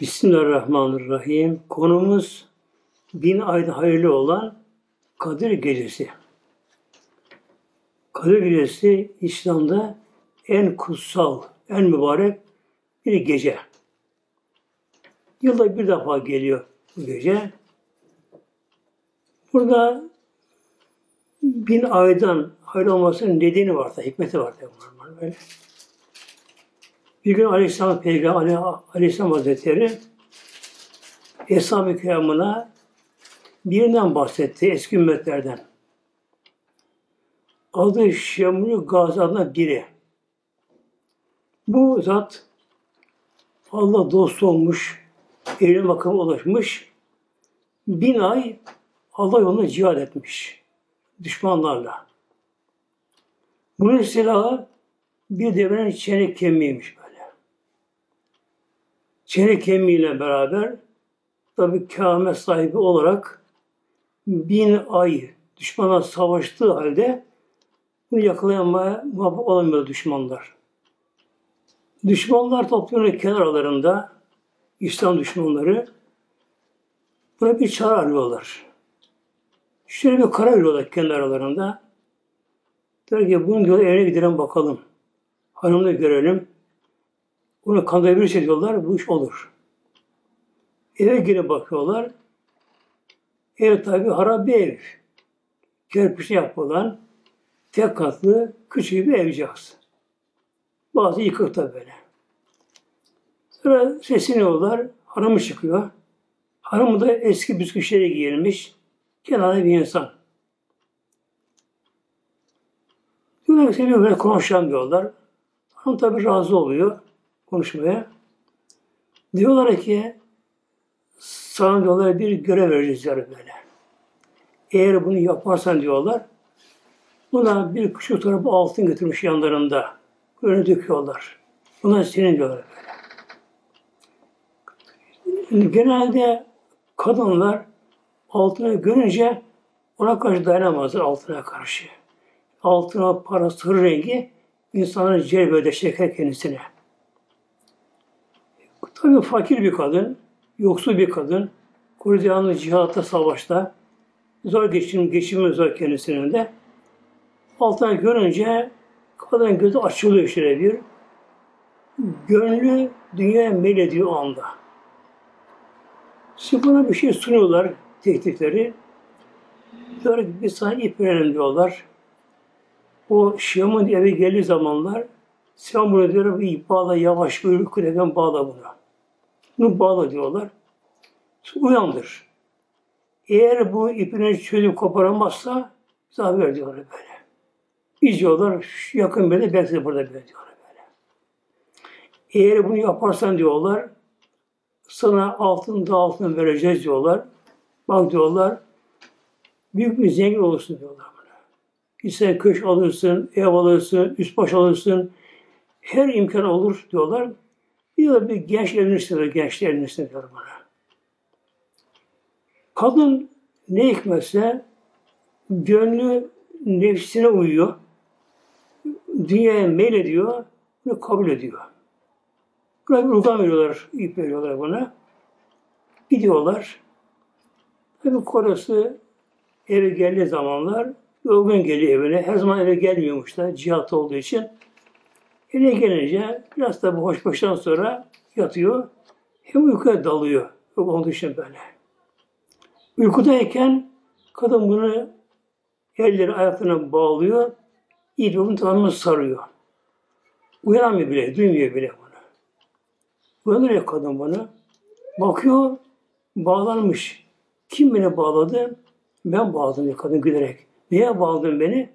Bismillahirrahmanirrahim. Konumuz bin ayda hayırlı olan Kadir Gecesi. Kadir Gecesi İslam'da en kutsal, en mübarek bir gece. Yılda bir defa geliyor bu gece. Burada bin aydan hayır olmasının nedeni var da, hikmeti var da. Böyle. Bir gün Aleyhisselam Peygamber Aleyhisselam Hazretleri Eshab-ı Kiram'ına birinden bahsetti eski ümmetlerden. Adı Şemlu Gazi adına biri. Bu zat Allah dost olmuş, evli makama ulaşmış, bin ay Allah yolunda cihad etmiş düşmanlarla. Bunun silahı bir devrenin çenek kemiğiymiş çene kemiğiyle beraber tabi kâhmet sahibi olarak bin ay düşmana savaştığı halde bunu yakalayamaya muvaffak olamıyor düşmanlar. Düşmanlar toplumunun kenarlarında İslam düşmanları buna bir çare arıyorlar. Şöyle bir karar veriyorlar kendi aralarında. Ki bunu diyor evine gidelim bakalım. Hanımını görelim. Bunu kandırabilirse diyorlar, bu iş olur. Eve girip bakıyorlar. Ev tabi harap bir ev. Kerpiçle yapılan tek katlı küçük bir evcağız. Bazı yıkık da böyle. Sonra sesleniyorlar. Hanımı çıkıyor. Hanımı da eski büsküşleri giyilmiş. Kenarda bir insan. Diyorlar ki seni böyle konuşalım diyorlar. Hanım tabi razı oluyor konuşmaya. Diyorlar ki sana diyorlar bir görev vereceğiz yani böyle. Eğer bunu yaparsan diyorlar buna bir küçük tarafı altın getirmiş yanlarında. Öyle döküyorlar. Buna senin diyorlar böyle. Genelde kadınlar altına görünce ona karşı dayanamazlar altına karşı. Altına, para, sır rengi insanları celbede çeker kendisine. Tabii fakir bir kadın, yoksul bir kadın, Kurdiyanlı cihatta, savaşta, zor geçim, geçimi zor kendisinin de. Altına görünce kadın gözü açılıyor şöyle bir. Gönlü dünyaya meylediyor o anda. Şimdi buna bir şey sunuyorlar, teklifleri. Diyor ki bir sana ip verelim diyorlar. O Şam'ın eve geldiği zamanlar sen bunu diyor bir bağla yavaş bir kuleden bağla bunu. Bunu bağla diyorlar. Uyandır. Eğer bu ipini çözüp koparamazsa haber diyorlar böyle. Biz diyorlar yakın böyle belki burada böyle diyorlar böyle. Eğer bunu yaparsan diyorlar sana altın da altın vereceğiz diyorlar. Bak diyorlar büyük bir zengin olursun diyorlar bana. İster köş alırsın, ev alırsın, üst baş alırsın. Her imkan olur diyorlar. Diyor bir genç evlenirsin diyor, genç evlenirsin diyor bana. Kadın ne hikmetse gönlü nefsine uyuyor. Dünyaya meylediyor, bunu kabul ediyor. Buna bir rugan veriyorlar, ip veriyorlar buna. Gidiyorlar. Tabi korası eve geldiği zamanlar yorgun geliyor evine. Her zaman eve gelmiyormuş da cihat olduğu için. Eve gelince biraz da bu hoşbaştan sonra yatıyor. Hem uykuya dalıyor. Yok olduğu için böyle. Uykudayken kadın bunu elleri ayaklarına bağlıyor. İyice onun tanımını sarıyor. Uyanamıyor bile, duymuyor bile bunu. Uyanıyor kadın bunu. Bakıyor, bağlanmış. Kim beni bağladı? Ben bağladım diyor kadın gülerek. Niye bağladın beni?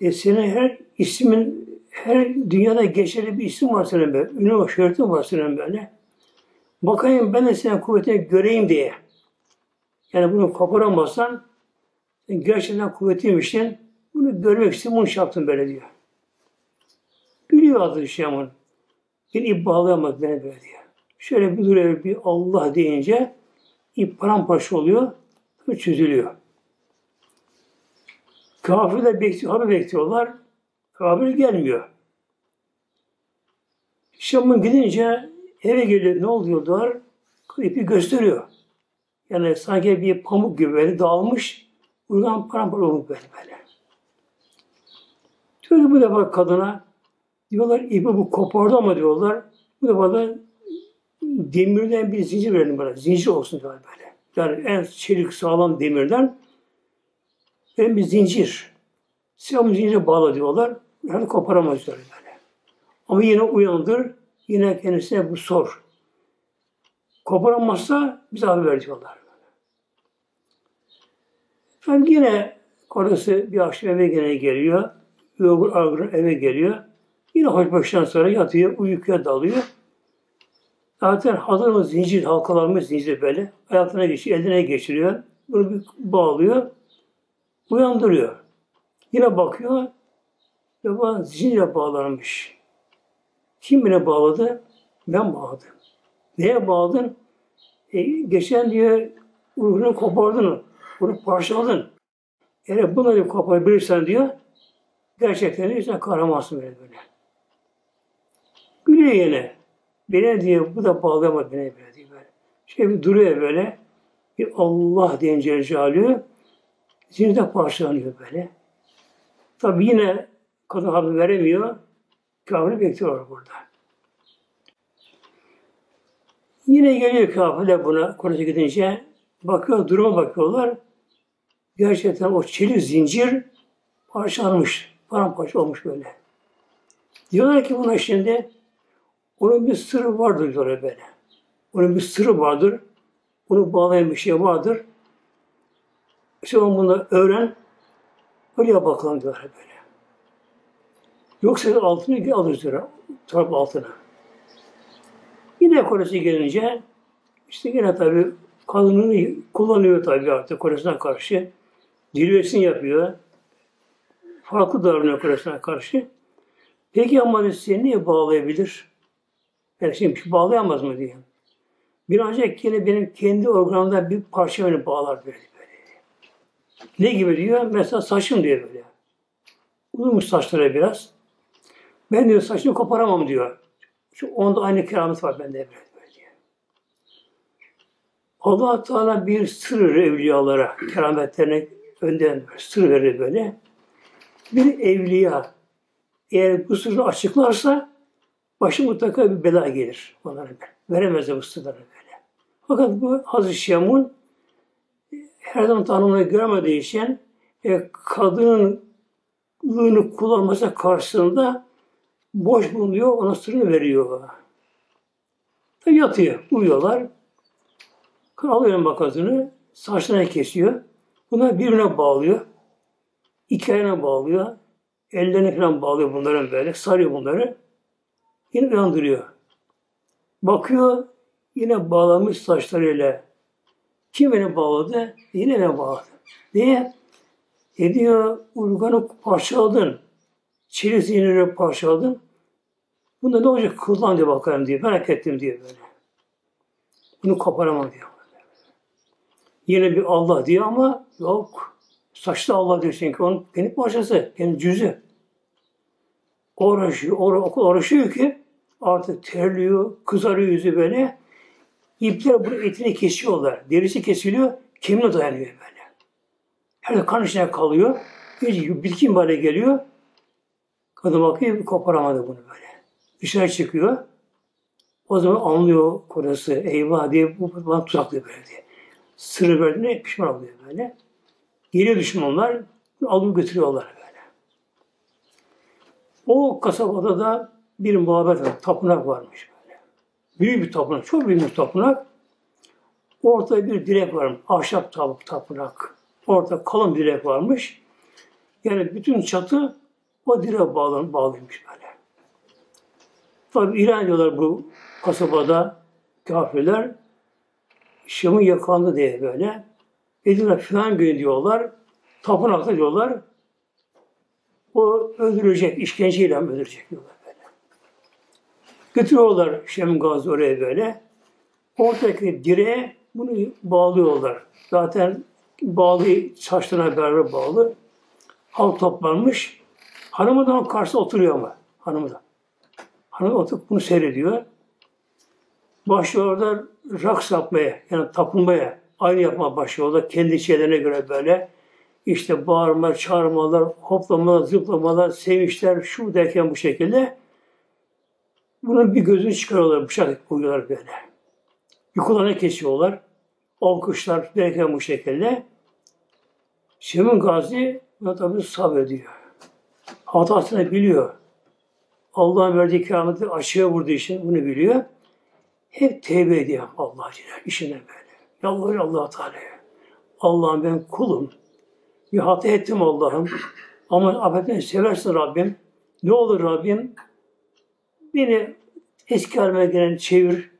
E senin her ismin her dünyada geçerli bir isim var senin böyle. Ünlü var, şöhretin var senin böyle. Bakayım ben de senin kuvvetini göreyim diye. Yani bunu koparamazsan gerçekten kuvvetliymişsin. Bunu görmek için bunu şey yaptım böyle diyor. Biliyor adı Şam'ın. Bir ip bağlayamaz beni böyle diyor. Şöyle bir duruyor bir Allah deyince ip paramparça oluyor ve çözülüyor. Kafirler bekliyor, haber bekliyorlar. Haber gelmiyor. Şam'ın gidince Eve geliyor ne oluyorlar? İpi gösteriyor. Yani sanki bir pamuk gibi böyle dağılmış. Buradan paramparça olmuş böyle böyle. Diyor bu defa kadına diyorlar ipi bu kopardı ama diyorlar bu defa da demirden bir zincir verelim bana. Zincir olsun diyorlar böyle. Yani en çelik sağlam demirden en bir zincir. Siyahım zincire bağla diyorlar. Yani koparamaz diyorlar böyle. Ama yine uyandır. Yine kendisine bu sor. Koparamazsa bize haber ver diyorlar. Ben yine karısı bir akşam eve gene geliyor. Yorgun argın eve geliyor. Yine hoşbaşından sonra yatıyor, uykuya dalıyor. Zaten hazırımız zincir, halkalarımız zincir böyle. Hayatına geçiyor, eline geçiriyor. Bunu bir bağlıyor. Uyandırıyor. Yine bakıyor. Ve bu zincirle bağlanmış. Kim bile bağladı? Ben bağladım. Neye bağladın? E, geçen diye ruhunu kopardın, bunu parçaladın. Eğer bunları koparabilirsen diyor, gerçekten de sen kahramansın böyle böyle. Gülüyor yine. Beni diyor, bu da bağlayamadı beni böyle diyor böyle. Şey bir duruyor böyle. Bir Allah deyince Celaluhu zincirden parçalanıyor böyle. Tabi yine kadın haber veremiyor. Kafiri bekliyor burada. Yine geliyor kafirler buna Kur'an'a gidince. Bakıyor, duruma bakıyorlar. Gerçekten o çelik zincir parçalanmış. Paramparça olmuş böyle. Diyorlar ki buna şimdi onun bir sırrı vardır diyorlar böyle. Onun bir sırrı vardır. Bunu bağlayan bir şey vardır. İşte bunu öğren. Öyle bakalım diyorlar böyle. Yoksa altını alırız diyor. Taraf altına. Yine Kore'si gelince işte yine tabi kanunu kullanıyor tabi artık Kore'sine karşı. Zirvesini yapıyor. Farklı davranıyor Kore'sine karşı. Peki ama seni niye bağlayabilir? Yani şimdi bir şey bağlayamaz mı diye. Bir ancak yine benim kendi organımda bir parça beni bağlar böyle. Ne gibi diyor? Mesela saçım diyor böyle. Uzunmuş saçları biraz. Ben diyor saçını koparamam diyor. Şu onda aynı keramet var bende böyle diyor. allah Teala bir sır evliyalara, kerametlerine önden sır verir böyle. Bir evliya eğer bu sırrı açıklarsa başı mutlaka bir bela gelir onlara. Veremez de bu sırları böyle. Fakat bu Hazreti Şemun her zaman tanımını göremediği için e, kadının lığını kullanması karşısında boş bulunuyor, ona sırrını veriyor. Tabi yatıyor, uyuyorlar. Alıyor makasını, saçlarına kesiyor. Bunlar birbirine bağlıyor. İki ayağına bağlıyor. Ellerine falan bağlıyor bunların böyle. Sarıyor bunları. Yine uyandırıyor. Bakıyor, yine bağlamış saçlarıyla. Kim beni bağladı? Yine beni bağladı. Niye? E diyor, urganı parçaladın. Çelik zihnini parçaladın. Bunda ne olacak? Kullan diye bakalım diye. Merak ettim diye böyle. Bunu koparamam diyor. Yine bir Allah diyor ama yok. Saçta Allah diyor çünkü onun kendi parçası, kendi cüzü. Uğraşıyor, okul uğraşıyor ki artık terliyor, kızarıyor yüzü böyle. İpler bu etini kesiyorlar. Derisi kesiliyor, kemiğe dayanıyor böyle. Her kan içine kalıyor. Bir bitkin hale geliyor. Kadın bakıyor, koparamadı bunu böyle. Dışarı çıkıyor. O zaman anlıyor kocası, eyvah diye bu bana tuzaklıyor böyle diye. Sırrı verdiğine pişman oluyor böyle. Geliyor düşmanlar, alıp götürüyorlar böyle. O kasabada da bir muhabbet var, tapınak varmış. Büyük bir tapınak, çok büyük bir tapınak. Ortada bir direk varmış, ahşap tapınak. Orada kalın direk varmış. Yani bütün çatı o direğe bağlan, bağlıymış böyle. Tabi ilan ediyorlar bu kasabada kafirler. Şam'ın yakandı diye böyle. Ediyorlar filan gün diyorlar. Tapınakta diyorlar. O öldürecek, işkenceyle öldürecek diyorlar. Götürüyorlar Şem Gazi oraya böyle. Oradaki direğe bunu bağlıyorlar. Zaten bağlı, saçlarına beraber bağlı. Halk toplanmış. Hanımı da karşısında oturuyor ama. Hanımı da. Hanım oturup bunu seyrediyor. Başlıyorlar raks yapmaya, yani tapınmaya, aynı yapma başlıyorlar kendi şeylerine göre böyle. İşte bağırma, çağırmalar, hoplamalar, zıplamalar, sevinçler, şu derken bu şekilde. Bunun bir gözünü çıkarıyorlar, bıçak koyuyorlar böyle. Bir kulağına kesiyorlar. Alkışlar derken bu şekilde. Şemin Gazi buna tabi sabrediyor. Hatasını biliyor. Allah'ın verdiği kerameti açığa vurduğu için bunu biliyor. Hep tevbe ediyor Allah Celle işine böyle. Yalvarıyor allah Teala'ya. Allah'ım ben kulum. Bir hata ettim Allah'ım. Ama affetini seversin Rabbim. Ne olur Rabbim? Beni eski halime gelen çevir.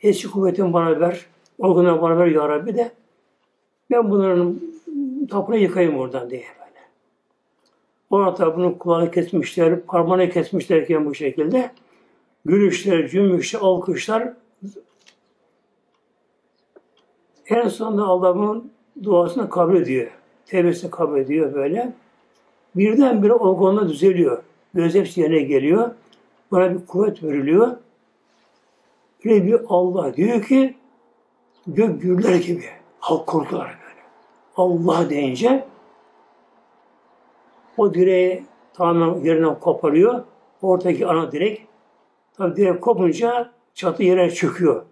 Eski kuvvetimi bana ver. Olgunluğu bana ver ya Rabbi de. Ben bunların tapını yıkayım oradan diye böyle. Ona tapının kulağını kesmişler, parmağını kesmişlerken bu şekilde gülüşler, cümbüşler, alkışlar en sonunda Allah'ın duasını kabul ediyor. Tevbesini kabul ediyor böyle. Birdenbire olgunluğu düzeliyor. Göz hepsi yerine geliyor. Buna bir kuvvet veriliyor. Böyle bir Allah diyor ki gök gürler gibi. Halk korkular böyle. Allah deyince o direği tamamen yerinden koparıyor. Oradaki ana direk tabi direk kopunca çatı yere çöküyor.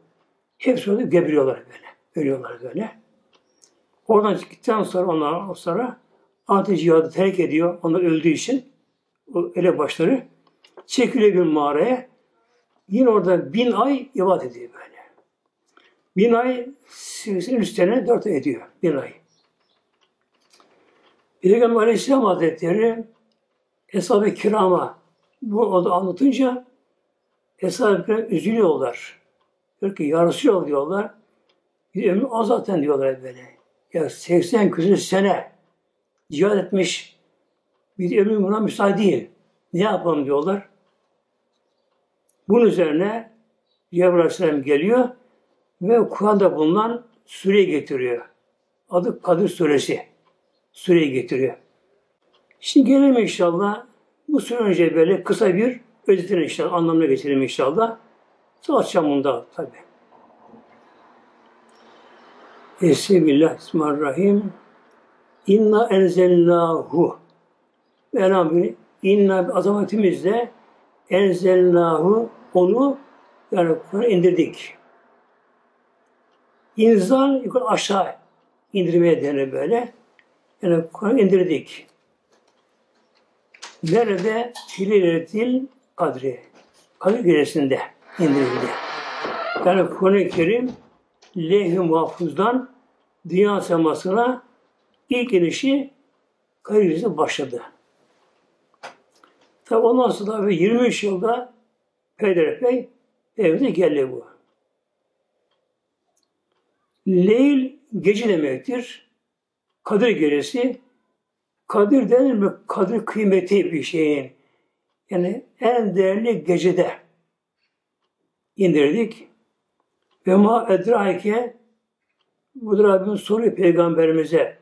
Hepsi orada gebiriyorlar böyle. Ölüyorlar böyle. Oradan çıktıktan sonra onlar sonra ateş cihadı terk ediyor. Onlar öldüğü için o elebaşları çekiliyor bir mağaraya. Yine orada bin ay ibadet ediyor böyle. Bin ay 83 sene dört ay ediyor. Bin ay. Peygamber Aleyhisselam Hazretleri Eshab-ı Kiram'a bu oda anlatınca Eshab-ı Kiram üzülüyorlar. Diyor ki yarısı diyorlar. Bir ömrü az zaten diyorlar böyle. Ya 80 küsur sene cihad etmiş bir ömrü buna müsaade değil. Ne yapalım diyorlar. Bunun üzerine Cebrail Aleyhisselam geliyor ve Kur'an'da bulunan süreyi getiriyor. Adı Kadir Suresi. Süreyi getiriyor. Şimdi gelelim inşallah. Bu süre önce böyle kısa bir özetini inşallah anlamına geçelim inşallah. Sonra açacağım tabi. Bismillahirrahmanirrahim. İnna enzelnahu. Elhamdülillah. İnna azametimizle enzelnahu onu yani Kur'an indirdik. İnzal yukarı aşağı indirmeye denir böyle. Yani Kur'an indirdik. Nerede? Filetil kadri. Kadir gecesinde indirildi. Yani Kur'an-ı Kerim lehü mahfuzdan dünya semasına ilk inişi Kadir başladı. Tabi ondan sonra 23 yılda peyderpey evde geldi bu. Leyl gece demektir. Kadir gecesi. Kadir denir mi? Kadir kıymeti bir şeyin. Yani en değerli gecede indirdik. Ve ma edrake bu Rabbim soruyor peygamberimize.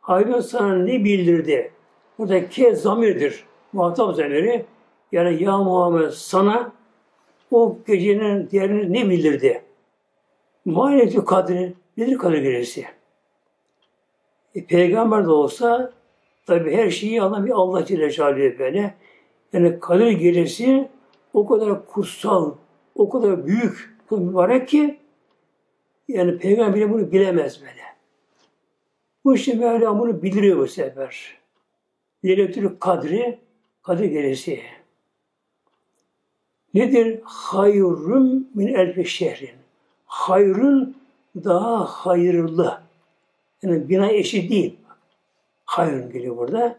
Hayvan sana ne bildirdi? Burada ke zamirdir. Muhatap zamiri. Yani ya Muhammed sana o gecenin değerini ne bildirdi? Maniyeti kadri nedir kadir gecesi? E, peygamber de olsa tabi her şeyi alan bir Allah Celle Celaluhu böyle. Yani kadir gecesi o kadar kutsal, o kadar büyük, mübarek ki yani peygamber bunu bilemez böyle. Bu işte Mevla bunu bildiriyor bu sefer. Leyletül Kadri, Kadir Gecesi. Nedir? Hayrun min elfi şehrin. Hayrun daha hayırlı. Yani bina eşi değil. Hayrun geliyor burada.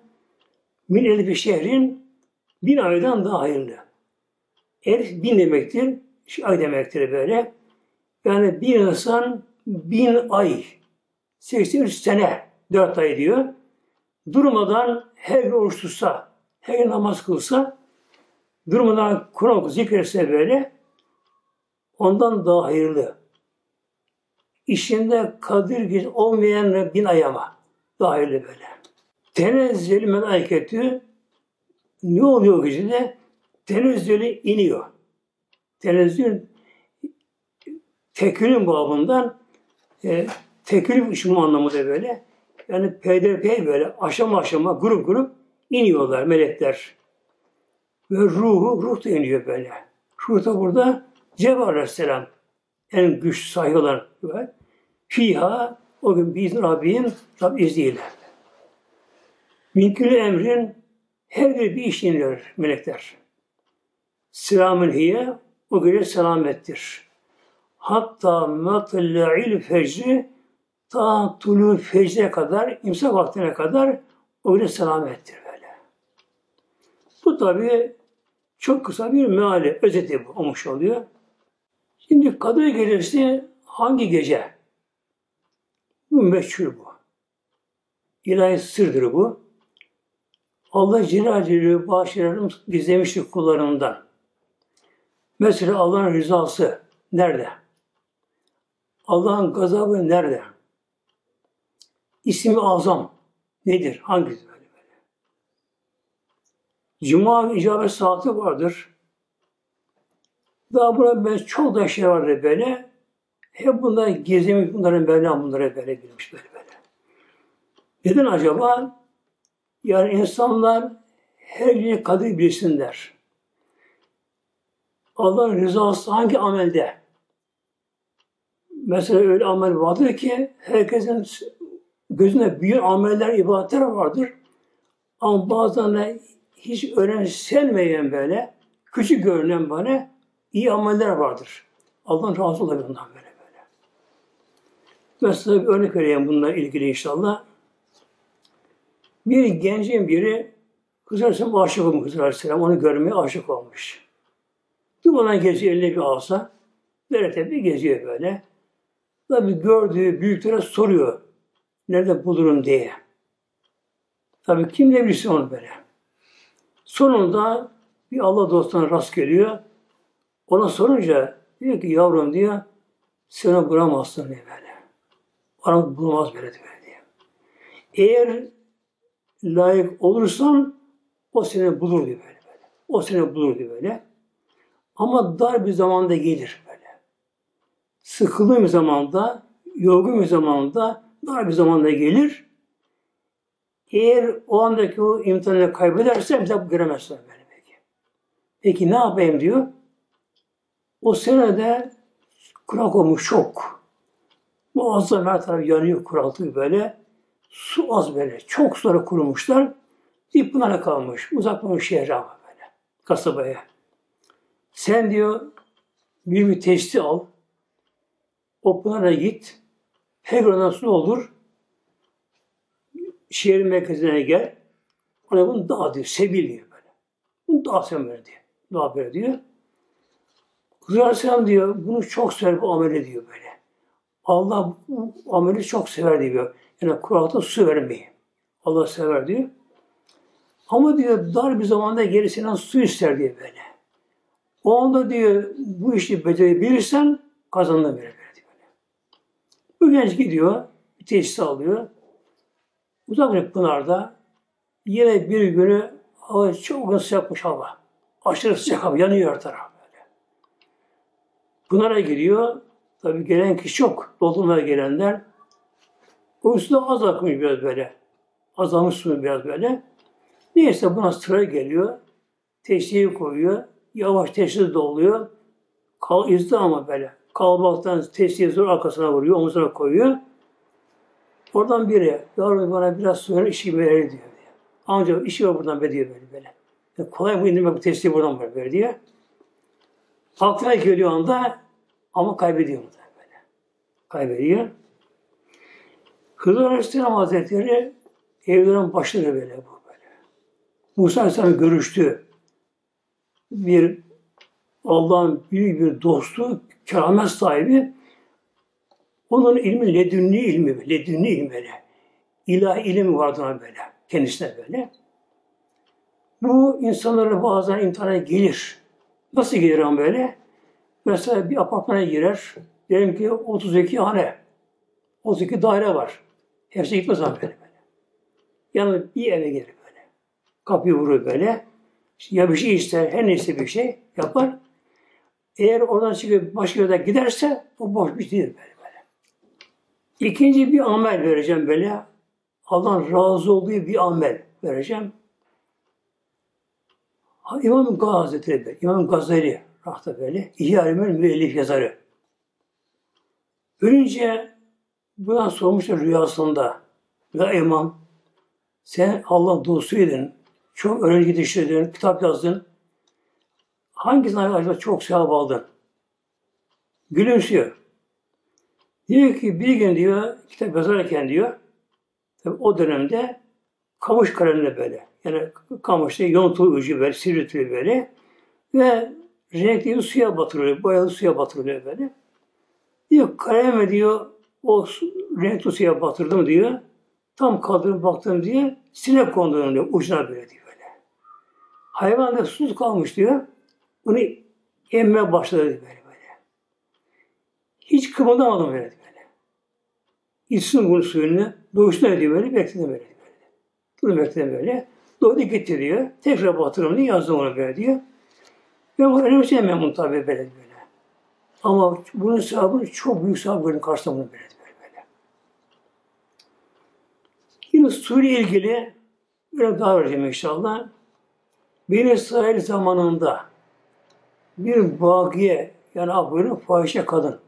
Min elfi şehrin bin aydan daha hayırlı. Elf bin demektir. Ay demektir böyle. Yani bir insan bin ay, 83 sene, 4 ay diyor. Durmadan her gün oruç tutsa, her gün namaz kılsa, durmadan Kur'an okusa, zikretse böyle, ondan daha hayırlı. İşinde kadir olmayan bin ayama daha hayırlı böyle. Tenezzeli meleketü ne oluyor gecede? Tenezzeli iniyor. Tenezzül tekülün babından e, tekül işimi anlamında böyle. Yani peyderpey böyle aşama aşama grup grup iniyorlar melekler. Ve ruhu, ruh da iniyor böyle. Ruh da burada Cebrail Aleyhisselam en güç sahibi olan fiha o gün bizim Rabbim Rab izniyle. Minkülü emrin her bir bir iş iniyor melekler. Selamün hiye o gece selamettir. Hatta matla'il fecri ta tulu fecre kadar, imsak vaktine kadar o gece selamettir böyle. Bu tabi çok kısa bir meali, özeti olmuş oluyor. Şimdi Kadir Gecesi hangi gece? Bu meçhul bu. İlahi sırdır bu. Allah Celle Celaluhu bağışlarını gizlemiştir kullarından. Mesela Allah'ın rızası nerede? Allah'ın gazabı nerede? İsmi azam nedir? Hangisi? Cuma icabet saati vardır. Daha buna ben çok da şey vardı böyle. Hep bunlar gizlemiş, bunların böyle, bunları böyle bilmiş böyle böyle. Neden acaba? Yani insanlar her gün kadir bilsinler. Allah'ın rızası hangi amelde? Mesela öyle amel vardır ki herkesin gözünde büyük ameller, ibadetler vardır. Ama bazen de hiç önemsenmeyen böyle, küçük görünen böyle iyi ameller vardır. Allah'ın razı olabilir bundan böyle böyle. Mesela bir örnek vereyim bununla ilgili inşallah. Bir gencin biri Kız Aleyhisselam aşık olmuş Kız Aleyhisselam. Onu görmeye aşık olmuş. Dumandan geziyor eline bir alsa. Nerede bir geziyor böyle. Tabi gördüğü büyüklere soruyor. Nerede bulurum diye. Tabi kim ne bilsin onu böyle. Sonunda bir Allah dostuna rast geliyor. Ona sorunca diyor ki yavrum diyor seni bulamazsın diye böyle. Bana bulmaz böyle diyor. Eğer layık olursan o seni bulur diyor böyle, böyle. O seni bulur diyor böyle. Ama dar bir zamanda gelir böyle. Sıkıldığın bir zamanda, yorgun bir zamanda, dar bir zamanda gelir. Eğer o andaki o imtihanı kaybedersen bir daha göremezsin böyle peki. Peki ne yapayım diyor. O senede kurak olmuş çok. Muazzam her taraf yanıyor, kuraltıyor böyle. Su az böyle. Çok sonra kurumuşlar. Bir pınara kalmış. Uzaklamış şehre ama böyle. Kasabaya. Sen diyor bir bir testi al. O pınara git. Her oradan su olur. Şehrin merkezine gel. Ona bunu dağ diyor. Sebil diyor böyle. Bunu dağ sen ver diyor. Dağ ver diyor. Aleyhisselam diyor, bunu çok sever bu ameli diyor böyle. Allah bu ameli çok sever diyor. Yani Kur'an'da su vermeyi. Allah sever diyor. Ama diyor dar bir zamanda gerisinden su ister diye böyle. O anda diyor bu işi becerebilirsen kazandın diyor. Bu genç gidiyor, bir tesis alıyor. Uzak bir pınarda yine bir günü hava çok sıcakmış hava. Aşırı sıcak hava, yanıyor her taraf böyle. Pınara giriyor. Tabi gelen kişi çok. Doldurmaya gelenler. O üstüne az akmış biraz böyle. Azalmış su biraz böyle. Neyse buna sıra geliyor. Teşhiyi koyuyor. Yavaş teşhis doluyor. Kal izdi ama böyle. Kalabalıktan teşhiyi zor arkasına vuruyor. Omuzuna koyuyor. Oradan biri, yavrum bana biraz sonra işi verir diyor. Amca işi var buradan be diyor böyle böyle. Yani kolay mı indirmek bu testi buradan böyle, böyle diyor. Aklına geliyor anda ama kaybediyor mu böyle. Kaybediyor. Hızır Aleyhisselam Hazretleri evlerin başları böyle bu. Musa Aleyhisselam görüştü. Bir Allah'ın büyük bir dostu, keramet sahibi. Onun ilmi ledünni ilmi, ledünni ilmi böyle. İlahi ilim vardı ona böyle, kendisine böyle. Bu insanlara bazen imtihana gelir. Nasıl gelir ama böyle? Mesela bir apartmana girer, diyelim ki 32 hane, 32 daire var. Hepsi gitmez ama böyle böyle. Yani bir eve gelir. Kapıyı vurur böyle. Ya bir şey ister, her neyse bir şey yapar. Eğer oradan çıkıp başka yere giderse o boş bir şey değil böyle, böyle. İkinci bir amel vereceğim böyle. Allah'ın razı olduğu bir amel vereceğim. İmam Hazretleri, İmam Gazali rahta böyle, İhya müellif yazarı. Ölünce buna sormuşlar rüyasında. Ya imam, sen Allah dostuydun, çok öğrenci yetiştirdin, kitap yazdın. Hangisinden acaba çok sevap aldın? Gülümsüyor. Diyor ki bir gün diyor, kitap yazarken diyor, tabii o dönemde kamış kalemle böyle, yani kamışta yontu ucu böyle, sivri böyle ve renkli suya batırılıyor, boyalı suya batırılıyor böyle. Diyor kaleme diyor o renkli suya batırdım diyor. Tam kaldırıp baktım diye sinek konduğunu diyor ucuna böyle diyor böyle. Hayvan da susuz kalmış diyor. Bunu emme başladı böyle böyle. Hiç kımıldamadım böyle böyle. İçsin bunu suyunu, doğuştan ediyor böyle, bekledim böyle. böyle. Bunu bekledim böyle. Doğru gitti diyor. Tekrar batırım diye yazdım onu böyle diyor. Ben bunu önemseyemem bunu tabii böyle böyle. Ama bunun sevabını çok büyük sevap gördüm karşısında bunu böyle böyle. böyle. Yine suyla ilgili böyle daha vereceğim inşallah. Bir İsrail zamanında bir bagiye yani böyle fahişe kadın.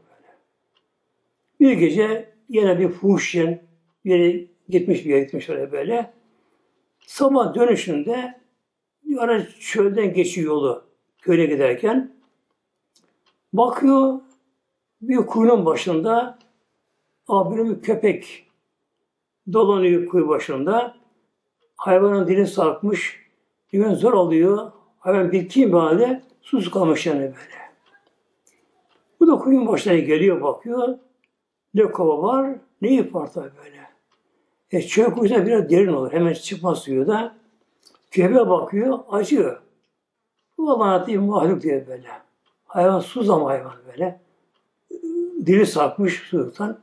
Bir gece yine bir fuhşen bir yere gitmiş bir yere gitmiş öyle böyle. Sabah dönüşünde bir ara çölden geçiyor yolu köye giderken bakıyor bir kuyunun başında abinin köpek dolanıyor kuyu başında. Hayvanın dili sarkmış. Güven zor alıyor. Hayvan bitkin bir halde sus kalmış yani böyle. Bu da kuyunun başına geliyor bakıyor. Ne kova var ne ip var böyle. E çöl kuyusuna biraz derin olur. Hemen çıkmaz suyu da. Köpeğe bakıyor acıyor. Bu Allah'ın bir mahluk diye böyle. Hayvan suz ama hayvan böyle. Dili sarkmış sudan.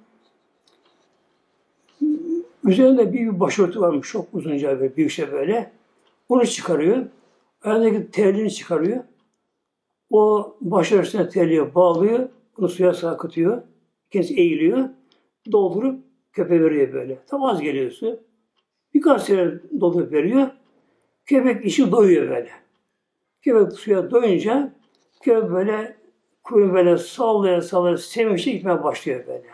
Üzerinde bir, bir başörtü varmış çok uzunca bir büyük şey böyle. Onu çıkarıyor. Ayağındaki terliğini çıkarıyor. O başörtüsüne terliğe bağlıyor. Bunu suya sarkıtıyor. Kendisi eğiliyor. Doldurup köpeğe veriyor böyle. Tam az geliyor su. Birkaç sene doldurup veriyor. Köpek işi doyuyor böyle. Köpek suya doyunca köpek böyle kuyruğunu böyle sallaya sallaya sevinçle gitmeye başlıyor böyle.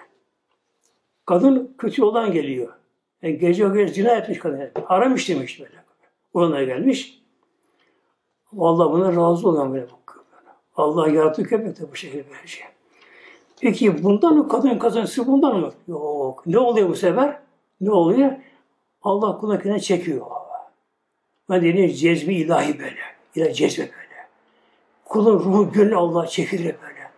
Kadın kötü yoldan geliyor. Yani gece o gece zina etmiş kadın. Haram işlemiş böyle. Ona gelmiş. Allah buna razı olan böyle bakıyor. Allah yarattı köpek de bu şekilde böylece. Peki bundan mı kadın kazanısı bundan mı? Yok. Ne oluyor bu sefer? Ne oluyor? Allah kulakına çekiyor. Ben deniyor cezbi ilahi böyle. İlahi cezbe böyle. Kulun ruhu gönlü Allah çekilir böyle.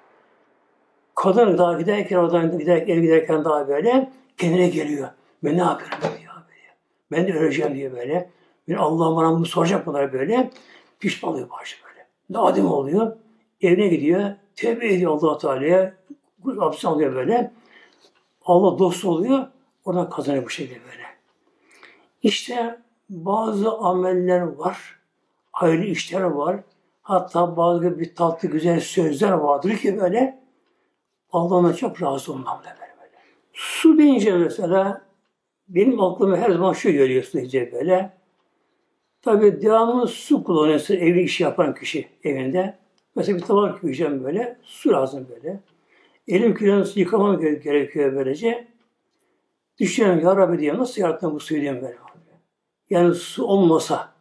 Kadın daha giderken oradan giderken, giderken daha böyle kendine geliyor. Ben ne yapıyorum diyor böyle. Ben de öleceğim diye böyle. Ben Allah bana bunu soracak bunlar böyle. Pişman oluyor başı böyle. Nadim oluyor. Evine gidiyor. Tevbe ediyor allah Teala'ya. Abdest alıyor böyle. Allah dost oluyor. Oradan kazanıyor bu şekilde böyle. İşte bazı ameller var. Hayırlı işler var. Hatta bazı bir tatlı güzel sözler vardır ki böyle Allah'ına çok razı olmam da böyle, böyle. Su deyince mesela benim aklıma her zaman şu geliyor su böyle. Tabi devamlı su kullanıyorsun evli iş yapan kişi evinde. Mesela bir tabak koyacağım böyle, su lazım böyle. Elim külahını yıkamam gerekiyor böylece. Düşünüyorum ya Rabbi diye nasıl yarattın bu suyu diyeyim böyle. Yani su olmasa,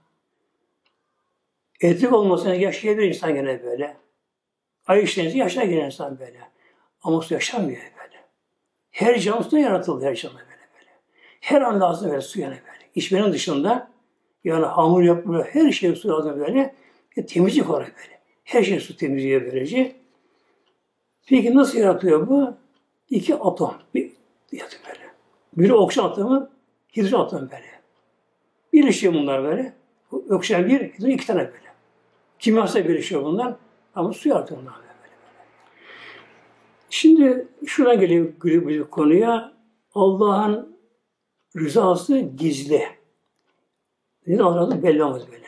elektrik olmasa yaşayabilir insan gene böyle. Ay işlerince yaşar gene insan böyle. Ama su yaşamıyor böyle. Her canlı su yaratıldı her canlı böyle böyle. Her an lazım böyle su yani böyle. İçmenin dışında yani hamur yapmıyor, her şey su lazım böyle. E, temizlik olarak böyle. Her şey su temizliğe böylece. Peki nasıl yaratıyor bu? İki atom bir yatıyor böyle. Biri oksijen atomu, hidrojen atomu böyle. Birleşiyor bunlar böyle. Oksijen bir, hidrojen iki tane böyle. Kimyasal birleşiyor bunlar. Ama su yaratıyor bunlar böyle. böyle. Şimdi şuradan geliyor, geliyor bir konuya. Allah'ın rızası gizli. Nedir Allah'ın belli olmaz böyle.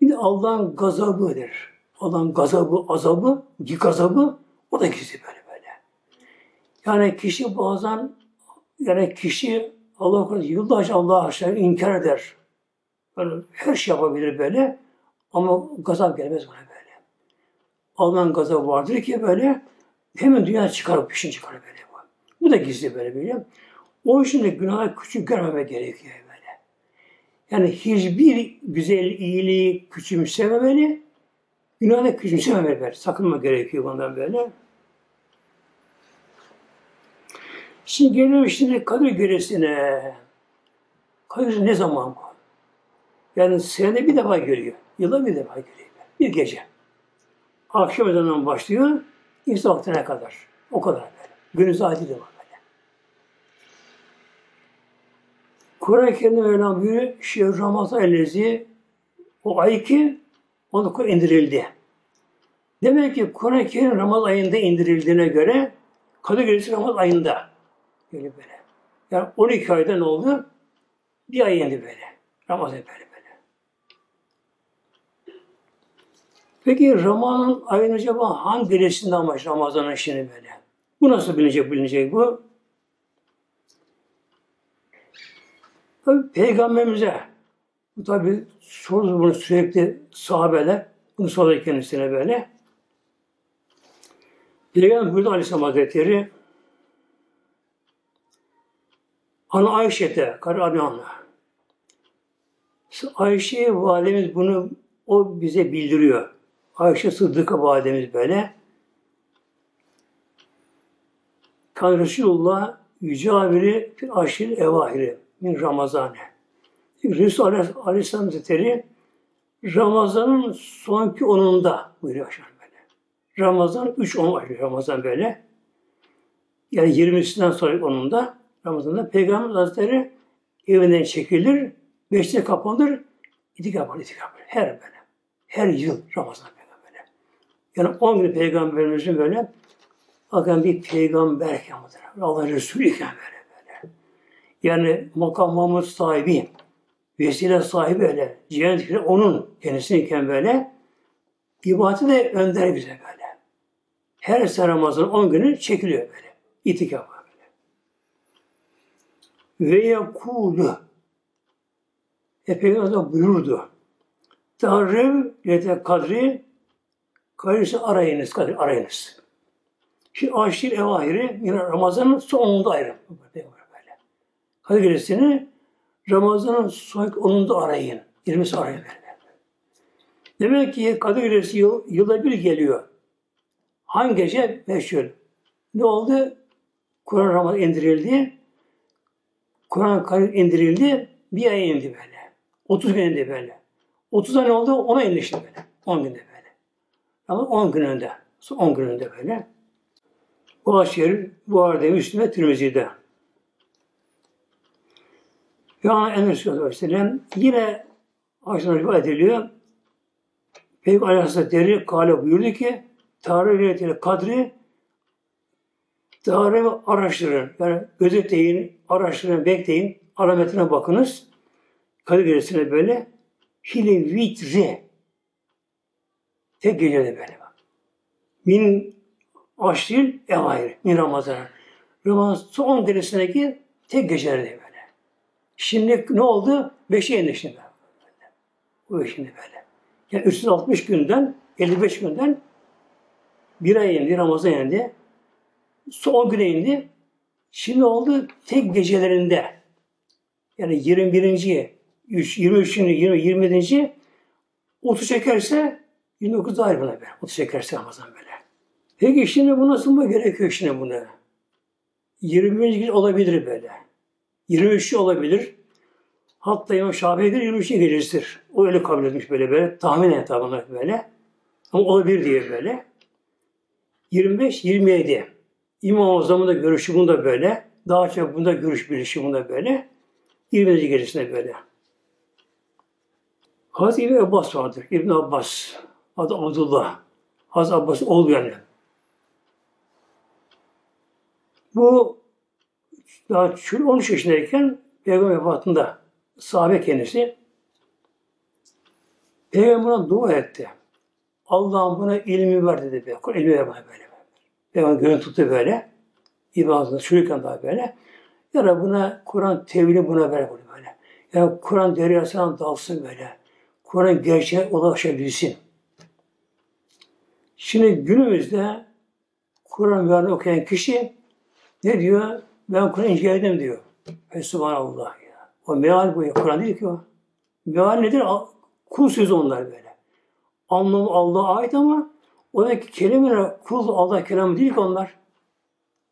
Bir de Allah'ın gazabıdır. Olan gazabı, azabı, gazabı o da gizli böyle böyle. Yani kişi bazen yani kişi Allah korusun yıllarca Allah'a aşağı inkar eder. Böyle her şey yapabilir böyle ama gazap gelmez buna böyle. Allah'ın gazabı vardır ki böyle hemen dünya çıkarıp peşin çıkarır böyle bu. Da gizli böyle böyle. O için de günahı küçük görmeme gerekiyor böyle. Yani hiçbir güzel iyiliği küçümsememeli, günahı da küçümsememeli böyle. Sakınma gerekiyor bundan böyle. Şimdi geliyor şimdi Kadir Gecesi'ne. Kadir ne zaman bu? Yani senede bir defa geliyor. Yılda bir defa geliyor. Bir gece. Akşam ezanından başlıyor. İnsan vaktine kadar. O kadar böyle. Günü adi de var böyle. Kur'an-ı Kerim'de Mevlam buyuruyor. Şehr Ramazan ellezi o ay ki onu Kur'an indirildi. Demek ki Kur'an-ı Kerim Ramazan ayında indirildiğine göre Kadir Gecesi Ramazan ayında. Böyle böyle. Yani 12 ayda ne oldu? Bir ay indi böyle. Ramazan böyle böyle. Peki Ramazan ayın acaba hangi gecesinde amaç Ramazan'ın işini böyle? Bu nasıl bilinecek bilinecek bu? Tabi Peygamberimize tabi sordu bunu sürekli sahabeler bunu sordu kendisine böyle. Peygamber buyurdu Aleyhisselam Hazretleri Ana Ayşe'de, karı Adnan'la. Ayşe validemiz bunu o bize bildiriyor. Ayşe Sıddık'a validemiz böyle. Kan Resulullah yücaviri bir aşil evahiri min Ramazan'ı. Resul Aleyhisselam Hazretleri Ramazan'ın sonki onunda buyuruyor aşağı böyle. Ramazan 3 10 var Ramazan böyle. Yani 20'sinden sonra onunda Ramazan'da Peygamber Hazretleri evinden çekilir, beşte kapanır, itikaf yapar, itikaf yapar. Her böyle. Her yıl Ramazan böyle. Yani 10 gün Peygamberimizin böyle bakın bir peygamber iken Allah Resulü iken böyle böyle. Yani makam Mahmud sahibi, vesile sahibi öyle. Cennet onun kendisiyken böyle. ibadeti de önder bize böyle. Her sene Ramazan 10 günü çekiliyor böyle. İtikaf ve yekulu e Peygamber buyurdu. Tarrev lete kadri kadirisi arayınız, kadir arayınız. Şimdi aşir evahiri yine Ramazan'ın sonunda ayrı. Böyle. Kadir gecesini Ramazan'ın son onunda arayın. 20'si arayın. Demek ki Kadir Gecesi yıl, yılda bir geliyor. Hangi gece? Meşhur. Ne oldu? Kur'an Ramazan indirildi. Kur'an Karim indirildi, bir ay indi böyle. 30 gün indi böyle. 30 ne oldu? Ona indi işte böyle. 10 günde böyle. Ama 10 gün önde. 10 gün önde böyle. Bu aşeri bu arada Müslüme Tirmizi'de. Yani Enes Aleyhisselam yine Ayşe'den rivayet ediliyor. Peygamber Aleyhisselatü kale buyurdu ki Tarih kadri Tarih araştırın. Yani gözetleyin, araştırın, bekleyin. Alametine bakınız. Kadir Gecesi'ne böyle hile vitri tek gecede böyle bak. Min aşril evayir. Min Ramazan. Ramazan son derecesindeki tek gecelerde böyle. Şimdi ne oldu? Beşe indi şimdi. Bu şimdi böyle. Yani 360 günden 55 günden bir ay indi, Ramazan indi. Son güne indi. Şimdi oldu tek gecelerinde. Yani 21. 3, 23. 20, 27. 30 çekerse 29 ayrı buna be. 30 çekerse Ramazan böyle. Peki şimdi bu nasıl mı gerekiyor şimdi buna? 21. gece olabilir böyle. 23. olabilir. Hatta İmam Şafii'ye göre 23. gecesidir. O öyle kabul etmiş böyle böyle. Tahmin et böyle. Ama olabilir diye böyle. 25, 27. İmam-ı Azam'ın da görüşü bunda böyle. Daha çok bunda görüş bilişi bunda böyle. 20. gecesinde böyle. Hazreti İbni Abbas vardır. İbn Abbas. Adı Abdullah. Hazreti Abbas oğlu yani. Bu daha 13 yaşındayken Peygamber vefatında sahabe kendisi Peygamber'e dua etti. Allah'ım buna ilmi ver dedi. Be. İlmi ver bana böyle. Peygamber gönül tuttu böyle. İbadetinde çürürken daha böyle. Ya da buna Kur'an tevhili buna ver böyle. Ya Kur'an deryasına dalsın böyle. Kur'an gerçeğe ulaşabilsin. Şimdi günümüzde Kur'an mealini okuyan kişi ne diyor? Ben Kur'an inceledim diyor. Ve subhanallah ya. O meal bu ya. Kur'an değil ki o. Meal nedir? Kul sözü onlar böyle. Anlamı Allah'a ait ama oradaki kelimeler kul Allah kelamı değil ki onlar.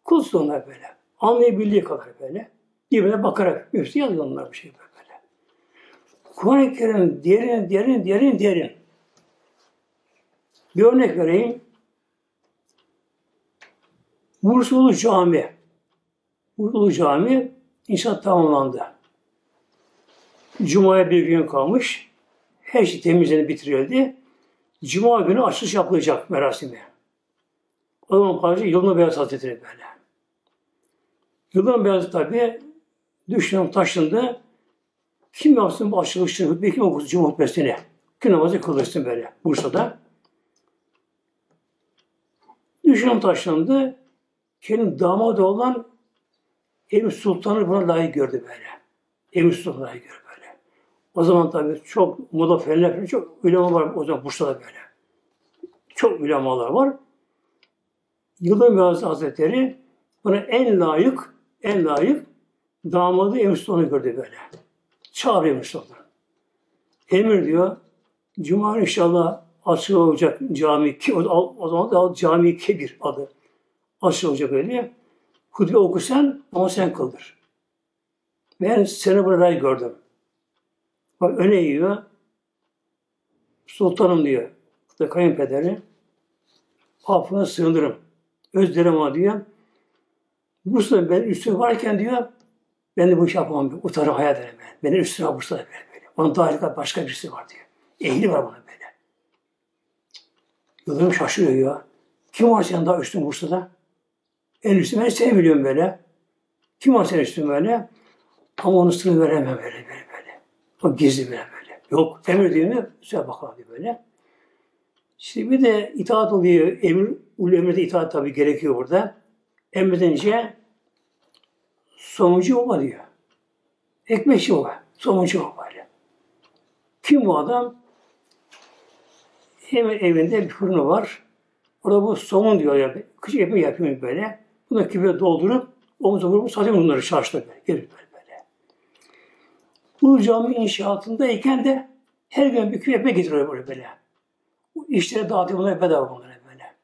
Kul onlar böyle. Anlayabildiği kadar böyle. Birbirine bakarak hepsi yazıyor onlar bir şey böyle. Kur'an-ı Kerim derin, derin, derin, derin. Bir örnek vereyim. Bursulu Cami. Bursulu Cami inşaat tamamlandı. Cuma'ya bir gün kalmış. Her şey temizlenip bitirildi. Cuma günü açılış yapılacak merasimi. O zaman padişah Yıldırım Beyaz Hazretleri böyle. Yıldırım Beyaz tabi düşünün taşındı. Kim yapsın bu açılışını, hutbeyi kim okusun Cuma hutbesini? Gün namazı kılırsın böyle Bursa'da. Düşünün taşındı. Kendi damadı olan Emir Sultan'ı buna layık gördü böyle. Emir Sultan'ı layık gördü böyle. O zaman tabii çok moda fenler, çok ulema var o zaman Bursa'da böyle. Çok ulemalar var. Yıldırım Beyazıt Hazretleri buna en layık, en layık damadı Emir Sultan'ı gördü böyle. Çağırıyor Emir Sultan. Emir diyor, Cuma inşallah açık olacak cami, ki, o, o zaman da cami kebir adı. Açık olacak öyle. Hutbe okusan ama sen kıldır. Ben seni burada gördüm. Bak öne yiyor. Sultanım diyor. Da kayınpederi. Affına sığınırım. Özlerim ama diyor. Bursa'da ben üstüne varken diyor, ben de bu işi yapamam. Utanır hayal ederim ben. Benim üstüne Bursa'da böyle. Onun daha başka birisi var diyor. Ehli var buna böyle. Yıldırım şaşırıyor ya. Kim var senin daha üstün Bursa'da? En üstün ben seni biliyorum böyle. Kim var senin üstün böyle? Ama onun sırrını veremem böyle böyle böyle. O gizli böyle böyle. Yok emir değil mi? Söyle bakalım böyle. Şimdi bir de itaat oluyor. Emir, ulu emirde itaat tabii gerekiyor burada. Emredince sonucu o diyor. Ekmekçi o. Sonucu o böyle. Kim bu adam? Hemen evinde bir fırını var. Orada bu somun diyor ya. Küçük ekmek yapıyor böyle. Bunu küpe doldurup omuza vurup satıyor bunları çarşıda böyle. Böyle. Bu cami inşaatındayken de her gün bir küpe getiriyor böyle böyle. Bu işleri dağıtıyor bunları bedava bunlara böyle.